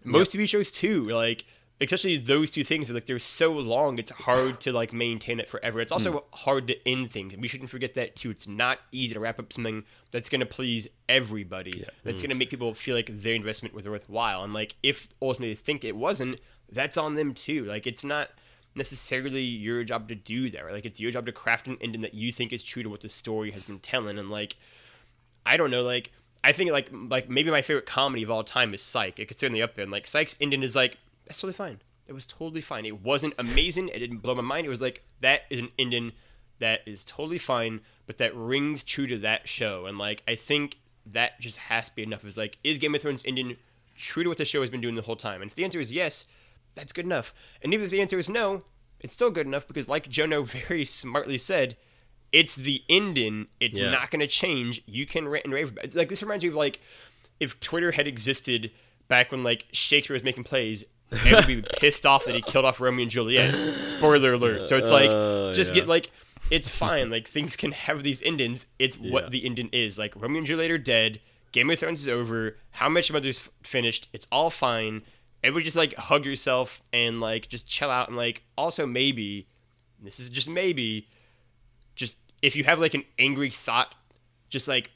Most TV shows too, like especially those two things. Like they're so long, it's hard to like maintain it forever. It's also hmm. hard to end things. We shouldn't forget that too. It's not easy to wrap up something that's going to please everybody. That's hmm. going to make people feel like their investment was worthwhile. And like if ultimately they think it wasn't, that's on them too. Like it's not necessarily your job to do that. Right? Like it's your job to craft an ending that you think is true to what the story has been telling. And like I don't know, like I think like like maybe my favorite comedy of all time is Psych. It could certainly up there. And like Psych's ending is like that's totally fine. It was totally fine. It wasn't amazing. It didn't blow my mind. It was like that is an ending that is totally fine, but that rings true to that show. And like I think that just has to be enough. Is like is Game of Thrones ending true to what the show has been doing the whole time? And if the answer is yes, that's good enough. And even if the answer is no, it's still good enough because like Jono very smartly said, it's the ending. It's Yeah. not going to change. You can rant and rave about it. Like this reminds me of like if Twitter had existed back when like Shakespeare was making plays. Everyone would be pissed off that he killed off Romeo and Juliet. Spoiler alert. So it's like Uh, just yeah. get like it's fine. Like things can have these endings. It's Yeah. what the ending is. Like Romeo and Juliet are dead. Game of Thrones is over. How I Met Your Mother's f- finished. It's all fine. Everybody just like hug yourself and like just chill out and like also maybe this is just maybe just if you have like an angry thought, just like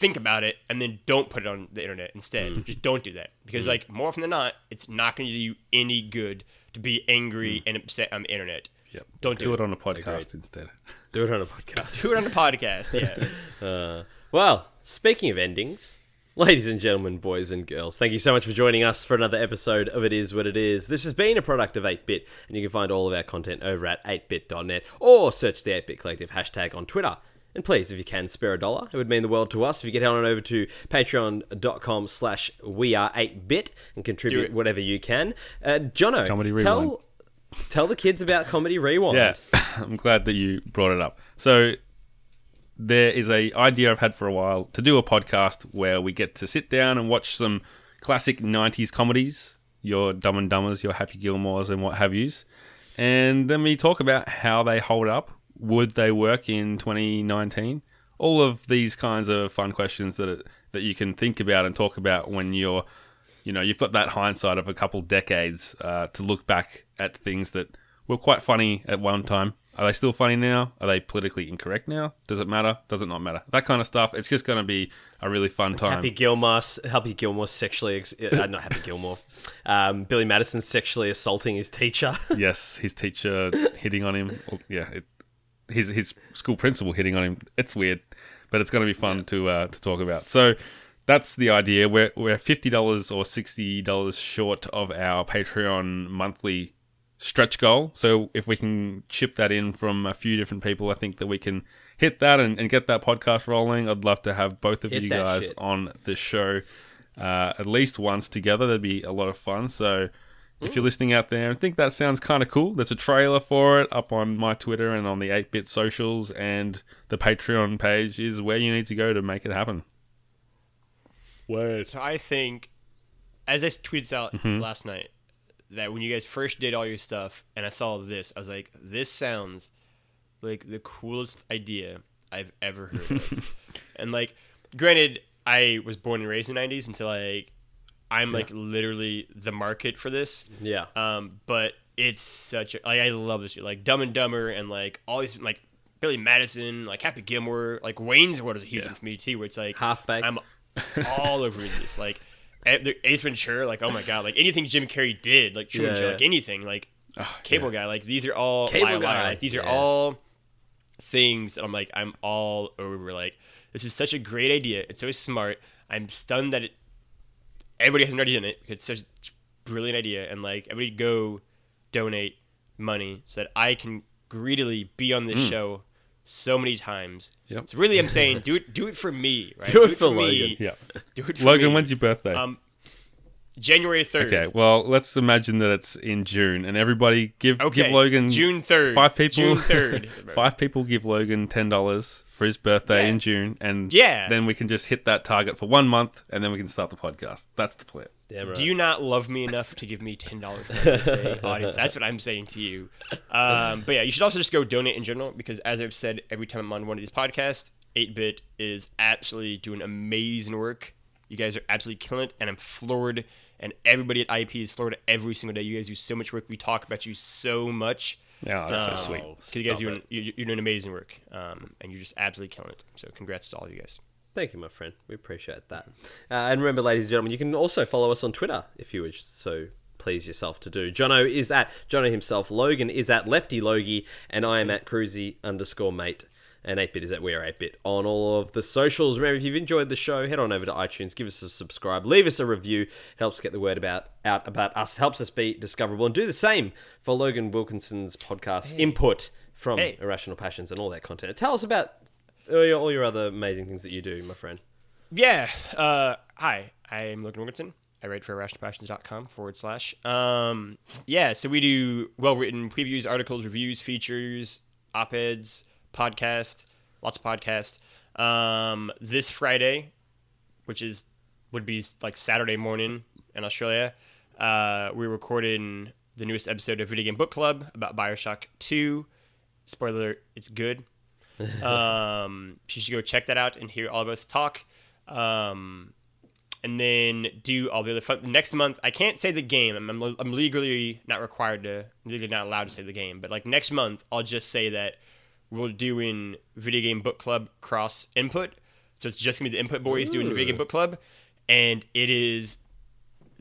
think about it and then don't put it on the internet instead. Mm. Just don't do that because mm. like more often than not, it's not going to do you any good to be angry mm. and upset on the internet. Yep. Don't do do it. it on a podcast instead. Do it on a podcast. Do it on a podcast. Yeah. Uh, well, speaking of endings, ladies and gentlemen, boys and girls, thank you so much for joining us for another episode of It Is What It Is. This has been a product of 8-Bit, and you can find all of our content over at 8bit.net or search the 8-Bit Collective hashtag on Twitter. And please, if you can, spare a dollar. It would mean the world to us if you get on over to patreon.com slash we are 8-bit and contribute whatever you can. Uh, Jono, Comedy tell, Rewind. tell the kids about Comedy Rewind. Yeah, I'm glad that you brought it up. So there is a idea I've had for a while to do a podcast where we get to sit down and watch some classic 90s comedies, your Dumb and Dumbers, your Happy Gilmores, and what have yous, and then we talk about how they hold up. Would they work in 2019? All of these kinds of fun questions that that you can think about and talk about when you're you know, you've got that hindsight of a couple decades uh, to look back at things that were quite funny at one time. Are they still funny now? Are they politically incorrect now? Does it matter? Does it not matter? That kind of stuff. It's just going to be a really fun time. Happy Gilmore, Happy Gilmore sexually, ex- uh, not Happy Gilmore. Um, Billy Madison sexually assaulting his teacher. yes, his teacher hitting on him. Yeah, it, his his school principal hitting on him. It's weird, but it's going to be fun to uh, to talk about. So that's the idea. We're we're fifty dollars or sixty dollars short of our Patreon monthly stretch goal. So if we can chip that in from a few different people, I think that we can hit that and, and get that podcast rolling. I'd love to have both of Hit you guys shit. on the show uh, at least once together. That'd be a lot of fun. So if you're listening out there and think that sounds kind of cool, there's a trailer for it up on my Twitter and on the 8-Bit socials, and the Patreon page is where you need to go to make it happen. Word. So I think, as I tweeted out Mm-hmm. last night, that when you guys first did all your stuff and I saw this, I was like, this sounds like the coolest idea I've ever heard of. and like, granted, I was born and raised in the '90s, and so like, I'm like literally the market for this. Yeah. Um, but it's such a like I love this shit. Like Dumb and Dumber and like all these like Billy Madison, like Happy Gilmore, like Wayne's World is a huge one for me too. Where it's like Half-Baked. I'm all over this. Like Ace Ventura, like oh my god, like anything Jim Carrey did, like Truman Yeah, yeah. like anything, like Cable Guy, like these are all Cable Guy, like these are all things that I'm like I'm all over. Like this is such a great idea. It's so smart. I'm stunned that it everybody hasn't already done it. It's such a brilliant idea, and like everybody go donate money so that I can greedily be on this hmm. show so many times. Yep. So really, I'm saying do it. Do it for me. Right? Do it for me. Logan. Yeah. Do it for Logan, me. when's your birthday? Um, January third. okay, well, let's imagine that it's in June, and everybody give Okay. give Logan June third. five people. June third. five people give Logan ten dollars for his birthday Yeah. in June, and Yeah. then we can just hit that target for one month, and then we can start the podcast. That's the plan. Damn right. Do you not love me enough to give me ten dollars for my birthday, audience? That's what I'm saying to you. Um, but yeah, you should also just go donate in general because, as I've said every time I'm on one of these podcasts, 8-Bit is absolutely doing amazing work. You guys are absolutely killing it, and I'm floored. And everybody at IP is floored every single day. You guys do so much work. We talk about you so much. Yeah, that's so sweet. sweet. 'cause you guys Stop doing it. you, you're doing amazing work, um, and you're just absolutely killing it. So congrats to all of you guys. Thank you, my friend. We appreciate that. Uh, and remember, ladies and gentlemen, you can also follow us on Twitter if you wish so please yourself to do. Jono is at Jono himself. Logan is at Lefty Logie, and I am at Cruzy underscore mate. And 8-Bit is at We Are 8-Bit on all of the socials. Remember, if you've enjoyed the show, head on over to iTunes, give us a subscribe, leave us a review. Helps get the word about out about us, helps us be discoverable. And do the same for Logan Wilkinson's podcast input from Hey. Irrational Passions and all that content. Tell us about all your, all your other amazing things that you do, my friend. Yeah. Uh, hi, I'm Logan Wilkinson. I write for irrationalpassions.com forward slash. Um, yeah, so we do well written previews, articles, reviews, features, op eds, podcast, lots of podcasts. Um, this Friday, which is would be like Saturday morning in Australia, uh, we're recording the newest episode of Video Game Book Club about Bioshock 2. Spoiler, alert, it's good. um, you should go check that out and hear all of us talk. Um, and then do all the other fun. Next month, I can't say the game. I'm, I'm, I'm legally not required to, legally not allowed to say the game. But like next month, I'll just say that we're doing video game book club cross input. So it's just gonna be the input boys doing video game book club, and it is,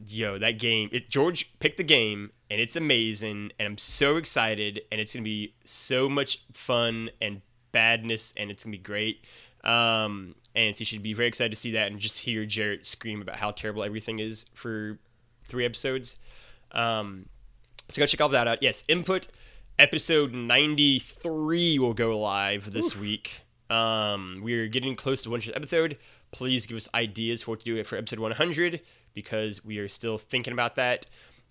yo, that game. It George picked the game, and it's amazing, and I'm so excited, and it's gonna be so much fun and badness, and it's gonna be great. Um, and so you should be very excited to see that and just hear Jarrett scream about how terrible everything is for three episodes. Um, so go check all that out. Yes, input episode 93 will go live this week. Um, we're getting close to 100th episode. Please give us ideas for what to do for episode 100 because we are still thinking about that.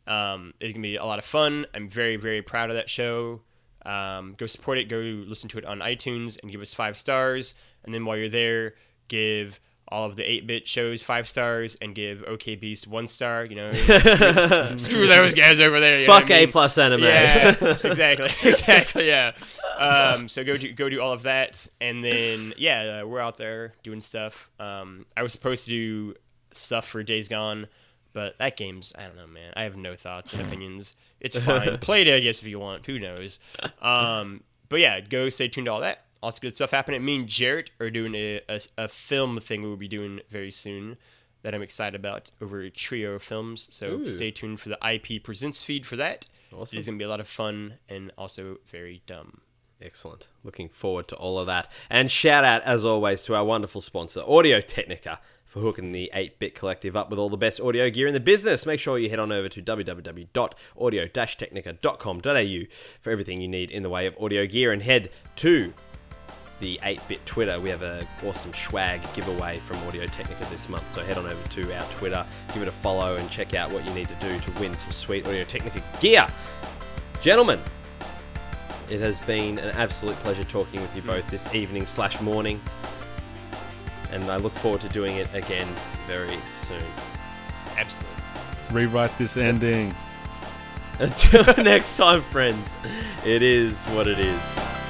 Um, it's gonna be a lot of fun. I'm very very proud of that show. Um, go support it. Go listen to it on iTunes and give us five stars. And then while you're there, give all of the 8-bit shows five stars and give OK Beast one star. You know, screw, screw those guys over there. Fuck what I A mean? plus anime. Yeah, exactly, exactly. Yeah. Um, so go do go do all of that, and then yeah, uh, we're out there doing stuff. Um, I was supposed to do stuff for Days Gone, but that game's I don't know, man. I have no thoughts and opinions. It's fine. Play it, I guess, if you want. Who knows? Um, but yeah, go stay tuned to all that. Lots of good stuff happening. Me and Jarrett are doing a, a, a film thing we'll be doing very soon that I'm excited about over Trio Films. So Ooh. stay tuned for the IP Presents feed for that. Awesome. It's going to be a lot of fun and also very dumb. Excellent. Looking forward to all of that. And shout out, as always, to our wonderful sponsor, Audio Technica, for hooking the 8 Bit Collective up with all the best audio gear in the business. Make sure you head on over to www.audio-technica.com.au for everything you need in the way of audio gear and head to the 8-bit Twitter. We have an awesome swag giveaway from Audio Technica this month, so head on over to our Twitter, give it a follow, and check out what you need to do to win some sweet Audio Technica gear. Gentlemen, it has been an absolute pleasure talking with you hmm. both this evening slash morning, and I look forward to doing it again very soon. Absolutely. Rewrite this ending. Until next time, friends, it is what it is.